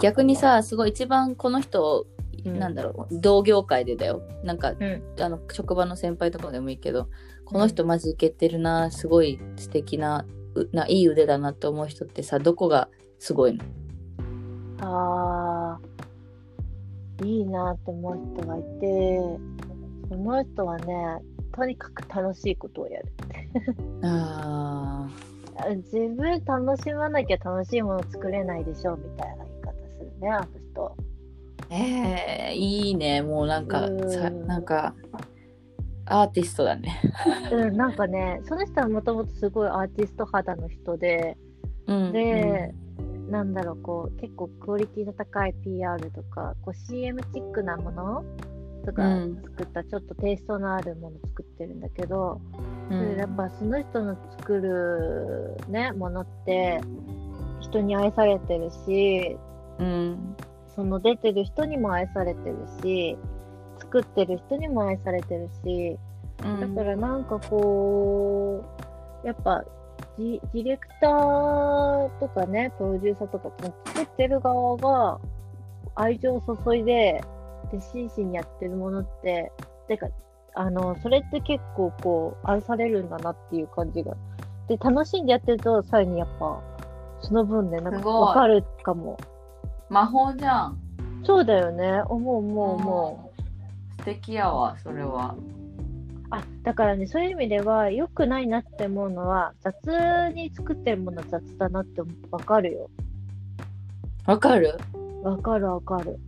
逆にさすごい一番この人、うん。なんだろう同業界でだよ。なんか、ん。あの職場の先輩とかでもいいけどこの人マジいけてるなすごい素敵なうないい腕だなって思う人ってさどこがすごいの？ああ、いいなって思う人がいて、その人はね、とにかく楽しいことをやる。ああ自分楽しまなきゃ楽しいもの作れないでしょみたいな言い方するね、あの人。ーえー、いいねもうなんかうんさなんかアーティストだね。うん、なんかね、その人はもともとすごいアーティスト肌の人で、うんで、なんだろう、こう、結構クオリティの高い PR とか、こう CM チックなものとかうん作ったちょっとテイストのあるもの作ってるんだけど、うん。やっぱその人の作るね、ものって人に愛されてるし、うん。その出てる人にも愛されてるし、作ってる人にも愛されてるし、だからなんかこう、やっぱディレクターとかね、プロデューサーとか作ってる側が愛情を注いで、で、真摯にやってるものって、てか、あの、それって結構こう、愛されるんだなっていう感じが。で、楽しんでやってると、さらにやっぱ、その分でなんかすごいわかるかも。魔法じゃん。そうだよね。思う思う思う。素敵やわそれは。あ、だからね、そういう意味では、良くないなって思うのは、雑に作ってるものは雑だなってわかるよ。わかる？わかるわかる。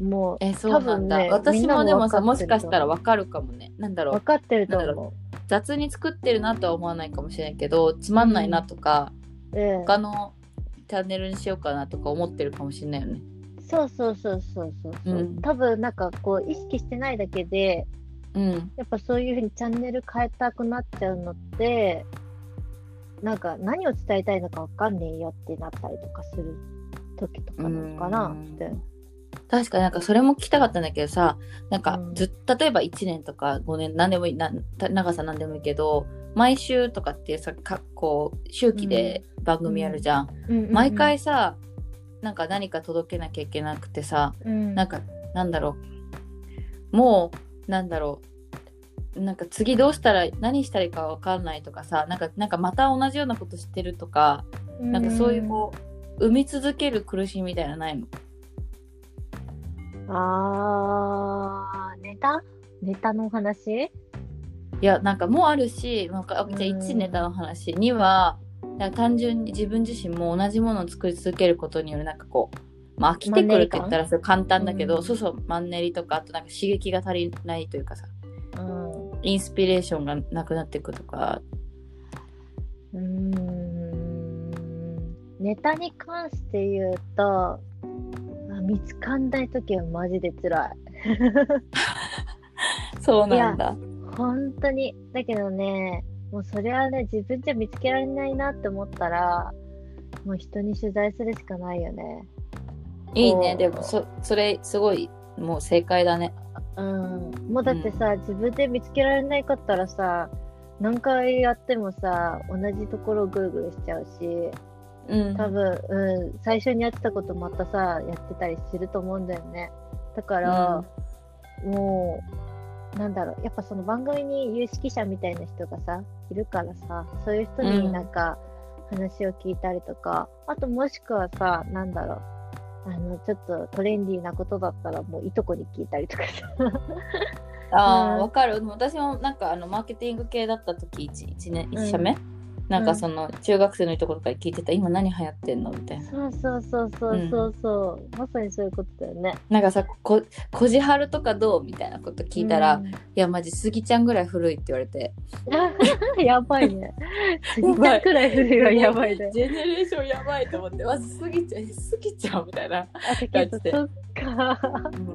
もうえそうなんだ、多分ね私もでもさももし分かしたらわかるかもね。なんだろう。分かってると思雑に作ってるなとは思わないかもしれないけどつまんないなとか、う。うん、他のチャンネルにしようかなとか思ってるかもしれないよね。そうそうそうそうそうそう、うん。多分なんかこう意識してないだけでうん。やっぱそういうふうにチャンネル変えたくなっちゃうのってなんか何を伝えたいのか分かんねえよってなったりとかする時とかなのかなって。確かになんかそれも聞きたかったんだけどさなんかうん。例えば1年とか5年何でもいいなた長さ何でもいいけど毎週とかってさかこう周期で番組やるじゃん、うん。うんうん毎回さなんか何か届けなきゃいけなくてさうん。なんかなんだろう。もうなんだろう。なんか次どうしたら何したらいいか分かんないとかさなんかなんかまた同じようなことしてるとか、なんかそういうこう生み続ける苦しみみたいなのないの？あーネタ？ネタのお話？いやなんかもうあるしなんかあじゃあうん。1ネタの話にはなんか単純に自分自身も同じものを作り続けることによるなんかこう、まあ、飽きてくるって言ったらそれ簡単だけど、うん。そうそうマンネリとかあとなんか刺激が足りないというかさうん。インスピレーションがなくなっていくとか。うーん。ネタに関して言うとあ見つかんない時はマジで辛い。そうなんだ。本当に。だけどねもうそれはね自分じゃ見つけられないなって思ったらもう人に取材するしかないよね。いいね。でもそそれすごいもう正解だね。うん。もうだってさ、自分で見つけられないかったらさ何回やってもさ同じところをぐるぐるしちゃうしうん。多分、うん、最初にやってたことまたさやってたりすると思うんだよね。だから、もうなんだろう。やっぱその番組に有識者みたいな人がさいるからさそういう人になんか話を聞いたりとか、あともしくはさなんだろう。あのちょっとトレンディーなことだったらもういとこに聞いたりとかさ。ああ、うん。わかる。私もなんかあのマーケティング系だった時一一年一社目、なんかその中学生のいところとか聞いてた今何流行ってんのみたいな。そうそうそうそうそうそう、まさにそういうことだよね。なんかさここじはるとかどうみたいなこと聞いたら、うん。いやマジスギちゃんぐらい古いって言われて。やばいね。スギちゃんくらい古いはやばい。ね。ジェネレーションやばいと思ってまずスギちゃんスギちゃんみたいな。あだけどそっか。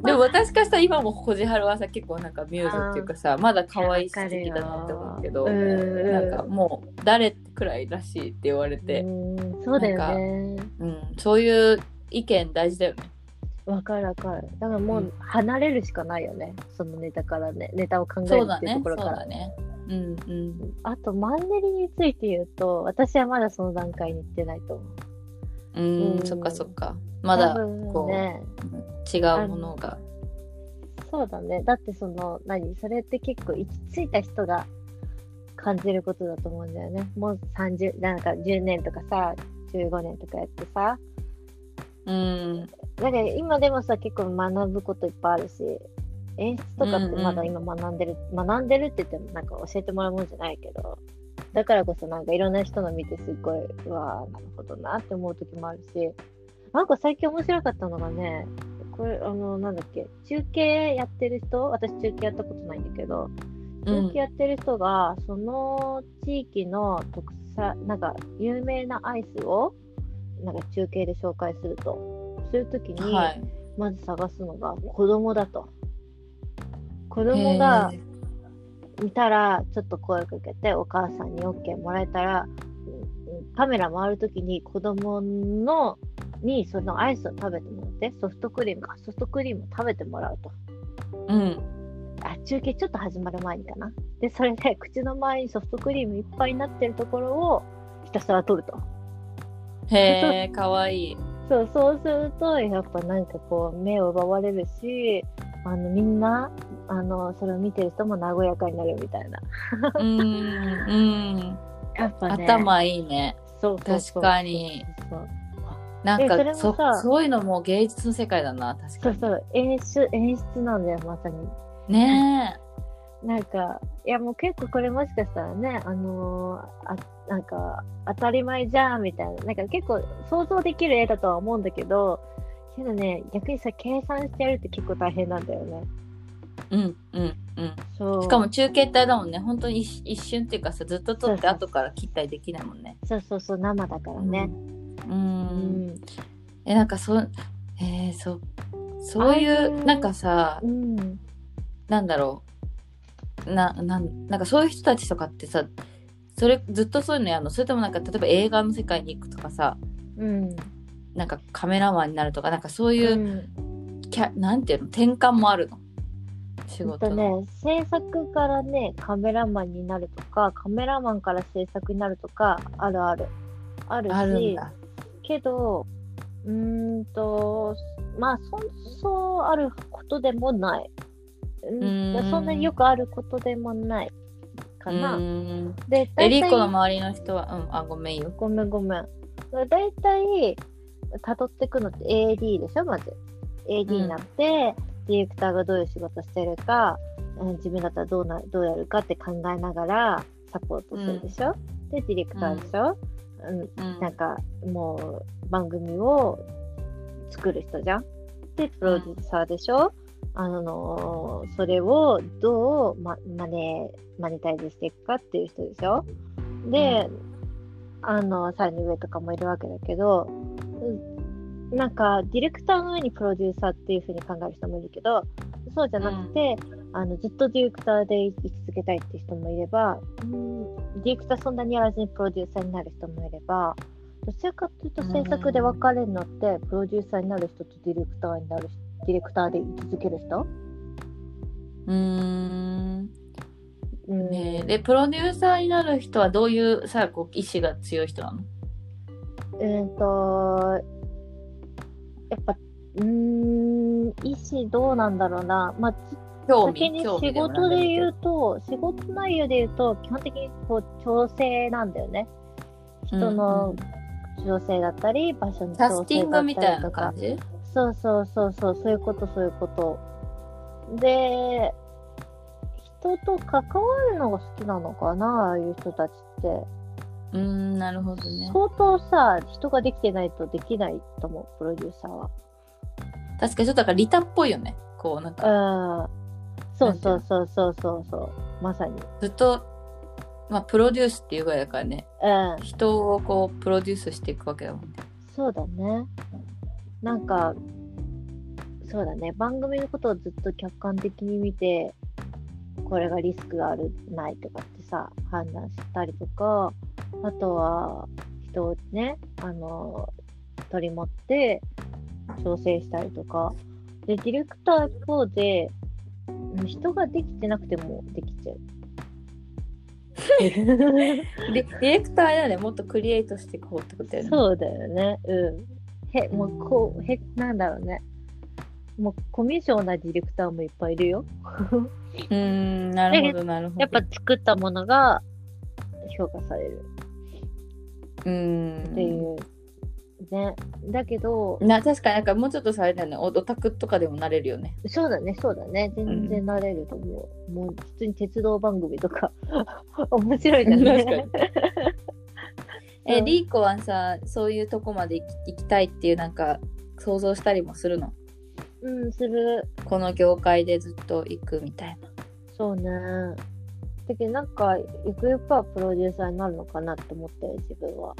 でも私からしたら今もこじはるはさ結構なんかミューズっていうかさまだ可愛いし素敵だなって思うけど。うん。なんかもう誰くらいらしいって言われて、うん。そうだよね。うん、そういう意見大事だよね。わかるわかる。だからもううん。離れるしかないよね、そのネタからね。ネタを考えるっていうところから。だね。うんうん。あとマンネリについて言うと私はまだその段階に行ってないと思う。うん、うん。そっかそっか。まだこう、ね。違うものが。そうだね。だってその何？それって結構行き着いた人が感じることだと思うんだよね。もう30なんか10年とかさ15年とかやってさ。うん。なんか今でもさ結構学ぶこといっぱいあるし演出とかってまだうん。今学んでる、学んでるって言ってもなんか教えてもらうもんじゃないけどだからこそなんかいろんな人の見てすっごいうわーなるほどなって思う時もあるし。なんか最近面白かったのがねこれあのなんだっけ中継やってる人？私中継やったことないんだけどうん中継やってる人が、その地域の特産なんか有名なアイスをなんか中継で紹介するとそういう時に、はい。まず探すのが子供だと。子供がいたら、ちょっと声かけて、お母さんに OK もらえたら、カメラ回るときに子供のにそのアイスを食べてもらって、ソフトクリームか、ソフトクリームを食べてもらうと。うん。あ、中継ちょっと始まる前にかな。で、それで口の周りにソフトクリームいっぱいになってるところをひたすら撮ると。へえ、かわいい。そう、そうすると、やっぱなんかこう、目を奪われるし、あの、みんな、あの、それを見てる人も和やかになるみたいな。うん。うん。やっぱね。頭いいね。そう確かに。そうなんかそそういうのも芸術の世界だな、確かに。そうそう、演出、演出なんだよ、まさに。ねなんか、いやもう結構これもしかしたらね、あのーあ、なんか、当たり前じゃんみたいな、なんか結構想像できる絵だとは思うんだけど、けどね、逆にさ、計算してやるって結構大変なんだよね。うんうんうんそう。しかも中継帯だもんね本当に一一瞬っていうかさずっと撮って後から切ったりできないもんねそうそうそう、生だからね。うん、うん。えなんかそえー、そそういうなんかさうん。なんだろうななんなんかそういう人たちとかってさそれずっとそういうのやるの？それともなんか例えば映画の世界に行くとかさうん。なんかカメラマンになるとかなんかそうう。いうんキャ、なんていうの？転換もあるの？仕事の、とね、制作からね、カメラマンになるとか、カメラマンから制作になるとか、あるある。あるし、あるんだけど、うーんと、まあ、そそうあることでもない。うんそんなによくあることでもないかな。で、え大体リーコの周りの人はうんあごめんよごめんごめん。だいたい、辿ってくのって AD でしょ、まず。AD になって、ディレクターがどういう仕事してるか、うん自分だったらどうなどうやるかって考えながらサポートするでしょ。で、ディレクターでしょ。うんうんなんかもう番組を作る人じゃん。で、プロデューサーでしょ、あのそれをどうママネマネタイズしていくかっていう人でしょ？で、あの、さらに上とかもいるわけだけど、うんなんか、ディレクターの上にプロデューサーっていう風に考える人もいるけど、そうじゃなくて、あのずっとディレクターでい続けたいっていう人もいれば、うん、ディレクターそんなにやらずにプロデューサーになる人もいれば、どちらかというと制作で分かれるのって、プロデューサーになる人とディレクターになる人ディレクターで居続ける人、うーん。うん。ねえ。でプロデューサーになる人はどういうさこう意志が強い人なの？うんと、やっぱ、うーん、意思どうなんだろうな。まあ、興先に仕事で言ううと、仕事内容で言うと、基本的にこう調整なんだよね。人の調整だったり、場所のキャスティング調整だったみたいなりとか感。じ？そうそうそうそう、そういうこと、そういうこと。で、人と関わるのが好きなのかな、ああいう人たちって。うーんなるほどね相当さ、人ができてないとできないと思う、プロデューサーは。確かにちょっとだからリタっぽいよねこうなんかうん。そうそうそうそうそうそう。まさに。ずっとまあプロデュースっていうぐらいだからねうん。人をこうプロデュースしていくわけだもんねそうだね。なんか、そうだね。番組のことをずっと客観的に見て、これがリスクがある、ないとかってさ、判断したりとか、あとは、人をね、あの、取り持って、調整したりとか。で、ディレクター一方で、うん人ができてなくてもできちゃう。でディレクターやねもっとクリエイトしていこうってことやねそうだよね。うん。へ、もう、こう、へ、なんだろうね。もう、コミュ障なディレクターもいっぱいいるよ。うーんなるほどなるほどやっぱ作ったものが評価されるうーんっていう。ね。だけど、な確かになんかもうちょっとされだよねオオタクとかでもなれるよねそうだね、そうだね。全然なれると思う。もう、普通に鉄道番組とか、面白いじゃんね。え、うんリーコはさそういうとこまで行きたいっていうなんか想像したりもするの？うん、する。この業界でずっと行くみたいなそうね。だけど、なんか、ゆくゆくはプロデューサーになるのかなって思ってる、自分は。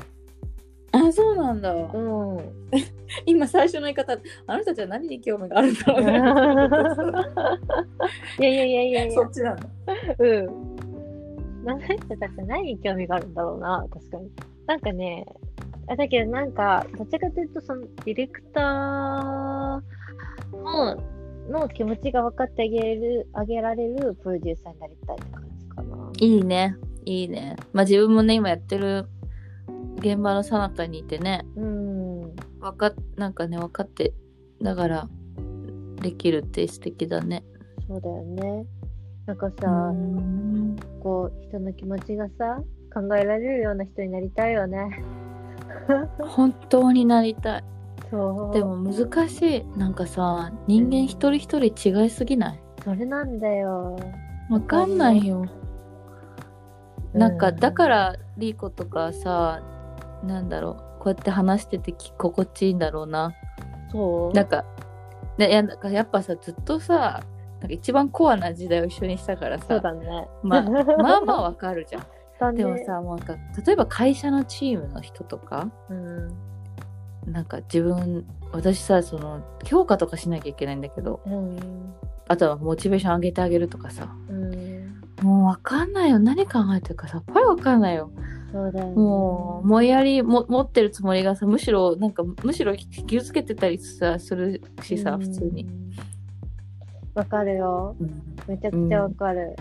あそうなんだ、うん。今最初の言い方あの人たちは何に興味があるんだろうね いやいやいやいやいやそ。っちなんだうん。何の人たちは何に興味があるんだろうな、確かに。なんかね、あだけどなんか、どっちかというと、そのディレクターのの気持ちが分かってあげる、あげられるプロデューサーになりたいって感じかな。いいねいいねまあ自分もね今やってる現場の彼方にいてねうん。わかっなんかね分かってだからできるって素敵だねそうだよね。なんかうさ、んこう、人の気持ちがさ、考えられるような人になりたいよね。本当になりたいそう。でも難しいなんかさ人間一人一人違いすぎない？それなんだよ。わかんないよなんかうんだからリーコとかさなんだろうこうやって話しててき心地いいんだろうなそうなんかやなんかやっぱさずっとさなんか一番コアな時代を一緒にしたからそうさだね。まあまあまあわかるじゃん。でも、さもうなんか例えば会社のチームの人とかうん。なんか自分私さその評価とかしなきゃいけないんだけどうん。あとはモチベーション上げてあげるとかさうん。もうわかんないよ何考えてるかさっぱりわかんないよそうだよね。もうもやりも持ってるつもりがさむしろなんかむしろ気をつけてたりさするしさうん普通に。わかるよ。うんめちゃくちゃわかる。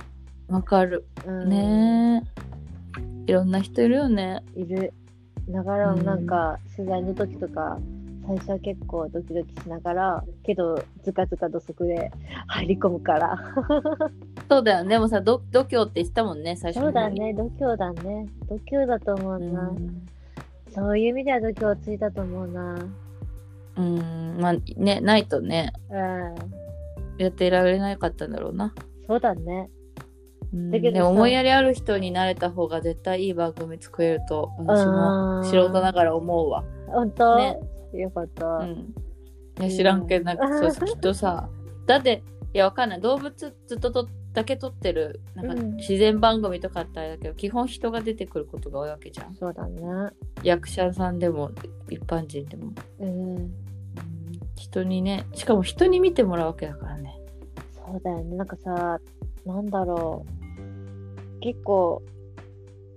わかるうん、ねえいろんな人いるよねいる。ながらもなんか、取材の時とか、最初は結構ドキドキしながら、けど、ずかずか土足で入り込むから。そうだよねでもさど度胸って言ってたもんね最初そうだにね、度胸だね。度胸だと思ううな。んそういう意味では度胸ついたと思うな。うんまあねないとねうん。やっていられなかったんだろうなそうだね。うんだけどさでも思いやりある人になれた方が絶対いい番組作れると私もうん素人ながら思うわ。本当、ねよかった。うん。いや知らんけどなんかそう きっとさだっていやわかんない動物ずっととだけ撮ってるなんかうん自然番組とかあったらだけど、基本人が出てくることが多いわけじゃん。そうだね。役者さんでも一般人でも。うん。人にねしかも人に見てもらうわけだからね。そうだよね。なんかさ、なんだろう。結構、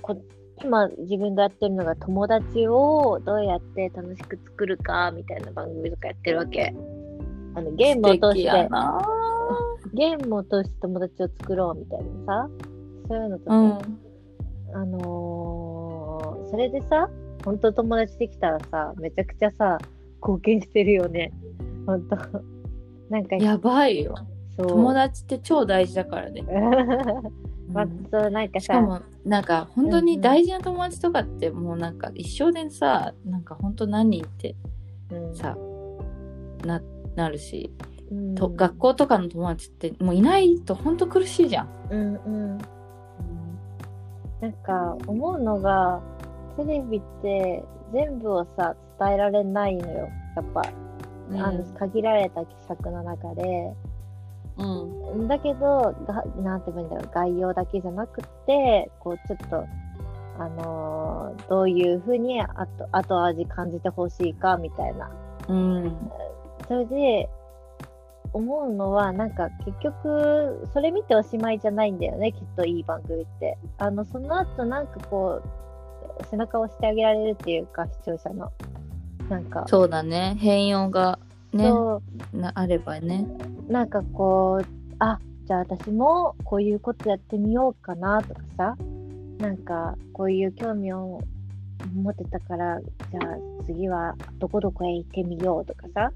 こ今自分がやってるのが友達をどうやって楽しく作るかみたいな番組とかやってるわけ。あのゲームを通して、ゲームを通して友達を作ろうみたいなさ、そういうのとか、うん。あのーそれでさ、本当友達できたらさ、めちゃくちゃさ、貢献してるよね。本当なんか、やばいよ。友達って超大事だからね。まあうん、そう、なんかさ、しかもなんか本当に大事な友達とかってもうなんか一生でさなんか本当何人ってうんさななるし、うんと学校とかの友達ってもういないと本当苦しいじゃん。うんうん。なんか思うのが、テレビって全部をさ、伝えられないのよ。やっぱ、あの限られた尺の中で。うんだけど、がなんて言うんだろう、概要だけじゃなくて、こうちょっと、あのーどういうふうに後後味感じてほしいかみたいな。うんそれで、思うのは、なんか結局、それ見ておしまいじゃないんだよね、きっといい番組って。あの、その後なんかこう、背中を押してあげられるっていうか、視聴者の。なんか、そうだね変容がねあればね。なんかこう、あ、じゃあ私もこういうことやってみようかなとかさ、なんかこういう興味を持ってたから、じゃあ次はどこどこへ行ってみようとかさ、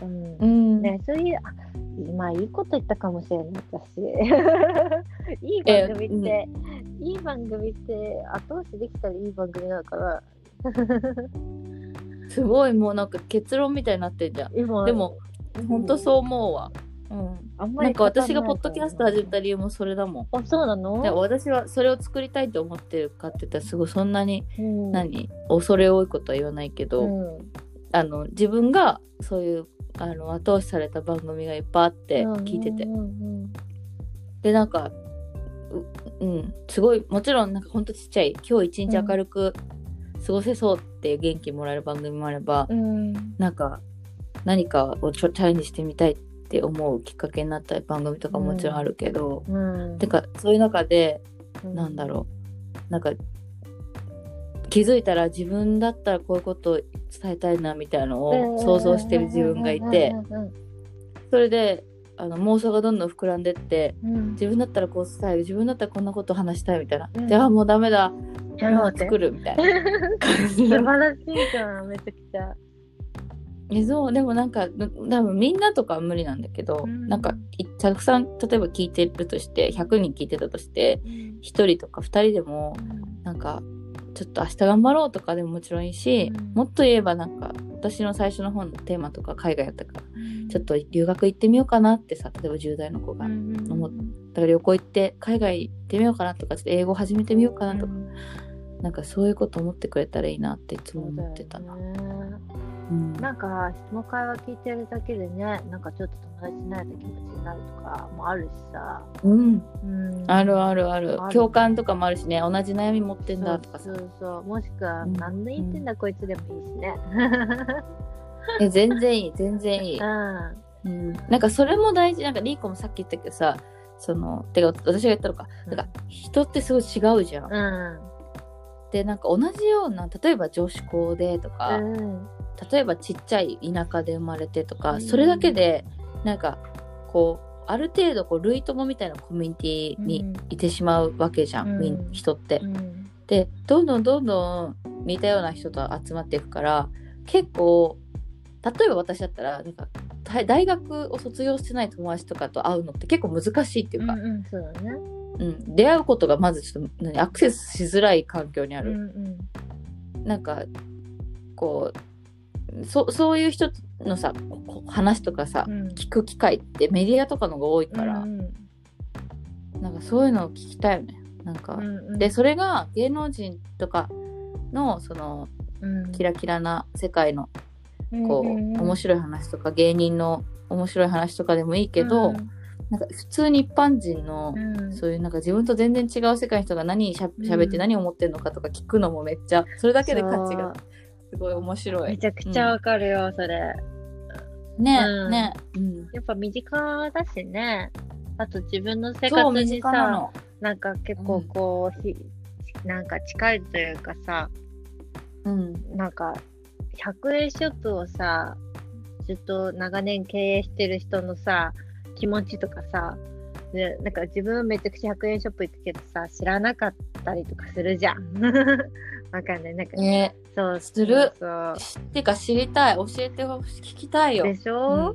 うん。うんね、そういう、あ、まあいいこと言ったかもしれない、私。いい番組って、いい番組って後押しできたらいい番組なのかな。すごいもうなんか結論みたいになってんじゃん。今でも本当そう思うわ。うん。あんまりなんか私がポッドキャスト始めた理由もそれだもん。あ、そうなの？で私はそれを作りたいと思ってるかって言ったらすごいそんなにうん、何恐れ多いことは言わないけど、うん。あの自分がそういうあの後押しされた番組がいっぱいあって聞いてて、うんうん。でなんかううんすごいもちろんなんかほんとちっちゃい今日一日明るく過ごせそうっていう元気もらえる番組もあれば、うん。なんか何かをちょチャレンジしてみたいって思うきっかけになった番組とかももちろんあるけど、うん。てかそういう中でうん。なんだろう。なんか気づいたら自分だったらこういうことを伝えたいなみたいなのを想像してる自分がいて。それであの妄想がどんどん膨らんでってうん。うん自分だったらこう伝える自分だったらこんなこと話したいみたいな、うん。じゃあもうダメだ。もう作るみたいな。素晴らしいじゃんめちゃくちゃえそうでもなんか多分みんなとかは無理なんだけど、うん。なんかいたくさん例えば聞いてるとして100人聞いてたとして1人とか2人でもなんかちょっと明日頑張ろうとかでももちろんいいし、うん。もっと言えばなんか私の最初の本のテーマとか海外やったからちょっと留学行ってみようかなってさ例えば10代の子が、だ思っから旅行行って海外行ってみようかなとかちょっと英語始めてみようかなとか、なんかそういうこと思ってくれたらいいなっていつも思ってたな。なんかその会話聞いてるだけでねなんかちょっと友達になれた気持ちになるとかもあるしさ、うん、うん、あるあるある。ある。共感とかもあるしね。同じ悩み持ってんだとかさ。そうそうそう。もしくは、うん。何で言ってんだ、こいつでもいいしね。え全然いい全然いい、うん。うん、なんかそれも大事。なんかリーコもさっき言ったけどさそのてか私が言ったのか、うん。なんか人ってすごい違うじゃん、うん。でなんか同じような例えば女子校でとか、うん例えばちっちゃい田舎で生まれてとか、うん。それだけでなんかこうある程度こう類友みたいなコミュニティにいてしまうわけじゃん、うん。人って。うん。でどんどんどんどん似たような人と集まっていくから結構例えば私だったらなんか大大学を卒業してない友達とかと会うのって結構難しいっていうか、うんうんそうだね。うん。出会うことがまずちょっと何アクセスしづらい環境にある。うんうん。なんかこうそそういう人のさこ話とかさ、うん。聞く機会ってメディアとかのが多いから、うんなんかそういうのを聞きたいよね。なんか、うんうん。でそれが芸能人とかのそのうん。キラキラな世界のこう、面白い話とか芸人の面白い話とかでもいいけど、うん。なんか普通に一般人の、うん。そういうなんか自分と全然違う世界の人が何しゃうん。喋って何を思ってるのかとか聞くのもめっちゃそれだけで価値がすごい面白い。めちゃくちゃわかるよ、それ。ね、うんね、うん、やっぱ身近だしね。あと自分の生活にさ。なんか結構こう、ひなんか近いというかさ、うん、なんか100円ショップをさ、ずっと長年経営してる人のさ、気持ちとかさ、でなんか自分めちゃくちゃ100円ショップ行くけどさ、知らなかったりとかするじゃん。わかんない。なんか、ね、そうする。そうしってか知りたい、教えてほしい、聞きたいよ。でしうょ？ん、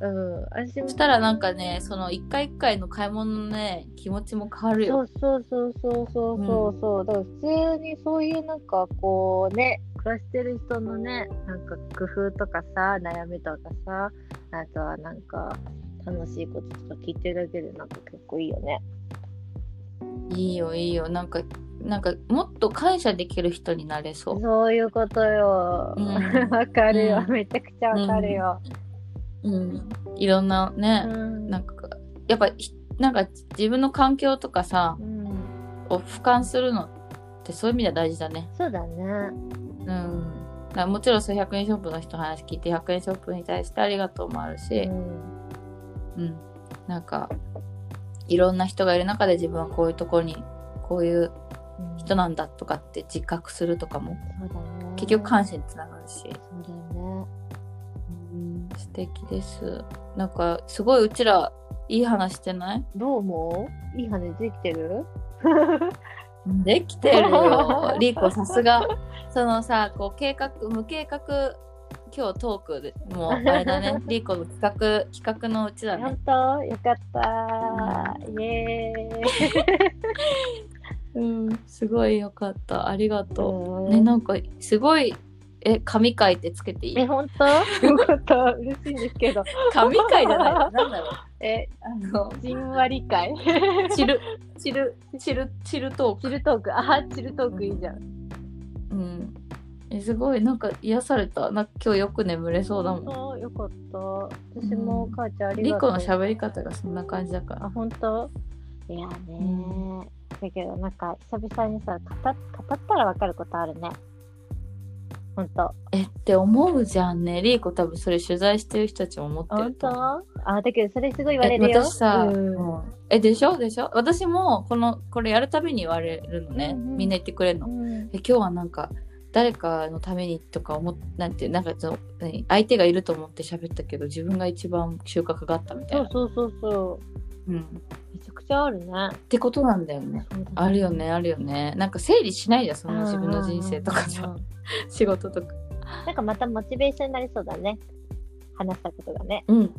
うん、私も。そしたらなんかね、その一回一回の買い物のね、気持ちも変わるよ。そうそうそうそうそうそうそう、だから普通にそういうなんかこうね暮らしてる人のねなんか工夫とかさ悩みとかさあとはなんか楽しいこととか聞いてるだけでなんか結構いいよねいいよ、いいよ。なんか、なんかもっと感謝できる人になれそう。そういうことよ。うん。わ、かるよ、うん。めちゃくちゃわかるよ、うん、いろんなうね、ん。なんか、やっぱひ、なんか自分の環境とかさう、ん、を俯瞰するのってそういう意味では大事だね。そうだね。うん。だもちろんそう100円ショップの人の話聞いて100円ショップに対してありがとうもあるし、うん。うん、なんかいろんな人がいる中で自分はこういうところにこういううん。人なんだとかって自覚するとかもね。結局感謝につながるし、素敵です。なんかすごいうちらいい話してない？どう思う？いい話できてる？できてるよ。リーコさすが。そのさこう計画無計画今日トークでもうあれだね リーコの企画企画のうちだね本当？よかった、イエーイ うんすごいよかったありがとううんね、なんかすごい、え、神回ってつけていい？え、本当？よかった。嬉しいんですけど。神回じゃないのなんだろう。え、あの、じんわり会。チル、チル、チル、チルトーク。チルトーク。あ、チルトークいいじゃん。うん。え、すごい、なんか癒された。なんか今日よく眠れそうだもん。よかった。私も母ちゃんありがとう。リコの喋り方がそんな感じだから。あ、本当？いやね、だけど、なんか、久々にさ、語っ語ったらわかることあるね。本当えって思うじゃんね。リーコ多分それ取材してる人たちも思って本ると思う。当？あ、だけど、それすごい言われえるよ。私さ、うんうんえ、でしょ？でしょ？私もこの、これやるたびに言われるのね。うんうんみんな言ってくれるの。うんえ今日はなんか誰かのためにとか思っなんてなんかその何相手がいると思って喋ったけど自分が一番収穫があったみたいな、そうそうそうそう。うん、っめちゃくちゃあるね。てことなんだよね。ね。あるよねあるよね。なんか整理しないじゃんその自分の人生とかさうんうんうん。うん仕事とか。なんかまたモチベーションになりそうだね。話したことがね。うん。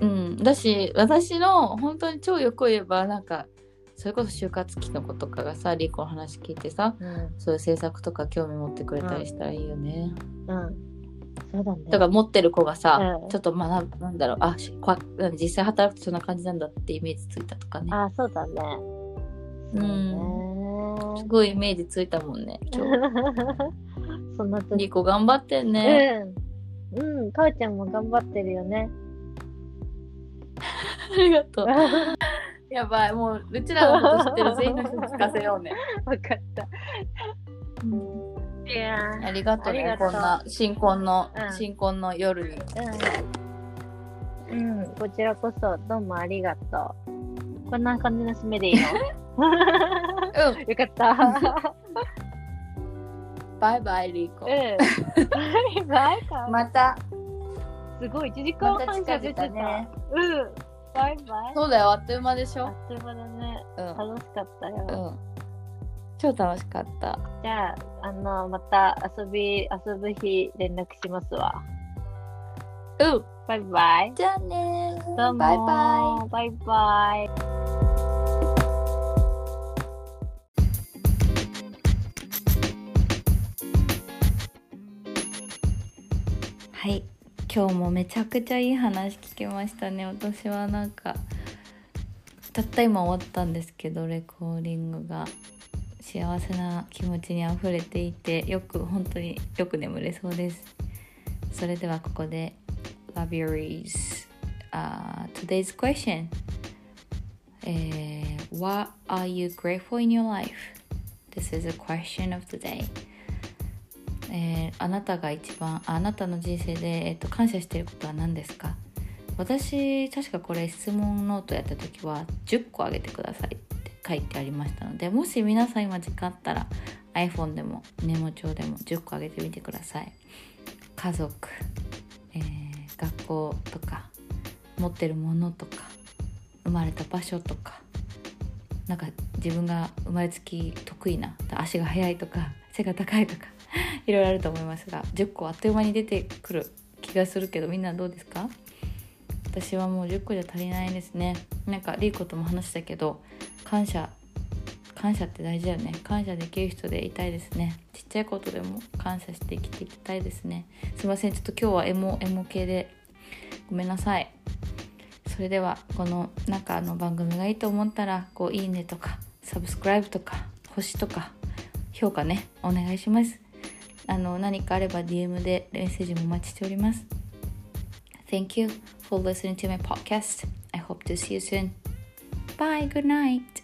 うん。だし私の本当に超よく言えばなんかそれこそ就活期の子とかがさリコの話聞いてさうん。そういう制作とか興味持ってくれたりしたらいいよね、うん。そうだね。だから持ってる子がさ、うんちょっと学ぶなんだろうあしこ実際働くとそんな感じなんだってイメージついたとかねあ、そうだね。うんそうね。すごいイメージついたもんね今日 そんな時。リコ頑張ってんね、うん、かおちゃんも頑張ってるよね。ありがとう。やばい、もううちらのこと知ってる全員の人に聞かせようね。わかった。いやありがとうねありがとうこんな新婚の、うん新婚の夜に。うん。うん、こちらこそどうもありがとう。こんな感じの締めでいいの？うん、よかった。バイバイリーコうん。。バイバイか。また、すごい、1時間半近喋ってた。々ね。うん。バイバイ。そうだよ、あっという間でしょ？あっという間だね。うん、楽しかったよ。うん。超楽しかった。じゃあ、あの、また遊び、遊ぶ日連絡しますわ。うん。バイバイ。じゃあねバイバイ。バイバイ。今日もめちゃくちゃいい話聞けましたね。私はなんかたった今終わったんですけどレコーディングが幸せな気持ちにあふれていてよく本当によく眠れそうです。それではここで Love your ears、uh, Today's question、えー What are you grateful in your life? This is a question of the day えーあなたが一番あなたの人生で、えっと感謝していることは何ですか？私確かこれ質問ノートやった時は10個あげてくださいって書いてありましたのでもし皆さん今時間あったら iPhone でもメモ帳でも10個あげてみてください。家族、えー学校とか持ってるものとか生まれた場所とかなんか自分が生まれつき得意な足が速いとか背が高いとか いろいろあると思いますが10個あっという間に出てくる気がするけどみんなどうですか？私はもう10個じゃ足りないですね。なんかリーコとも話したけど感謝感謝って大事だよね。感謝できる人でいたいですね。ちっちゃいことでも感謝して生きていきたいですね。すいません。ちょっと今日はエモエモ系でごめんなさい。それではこの中の番組がいいと思ったらこういいねとかサブスクライブとか星とか評価ねお願いします。あの何かあれば DM でメッセージもお待ちしております Thank you for listening to my podcast I hope to see you soon Bye good night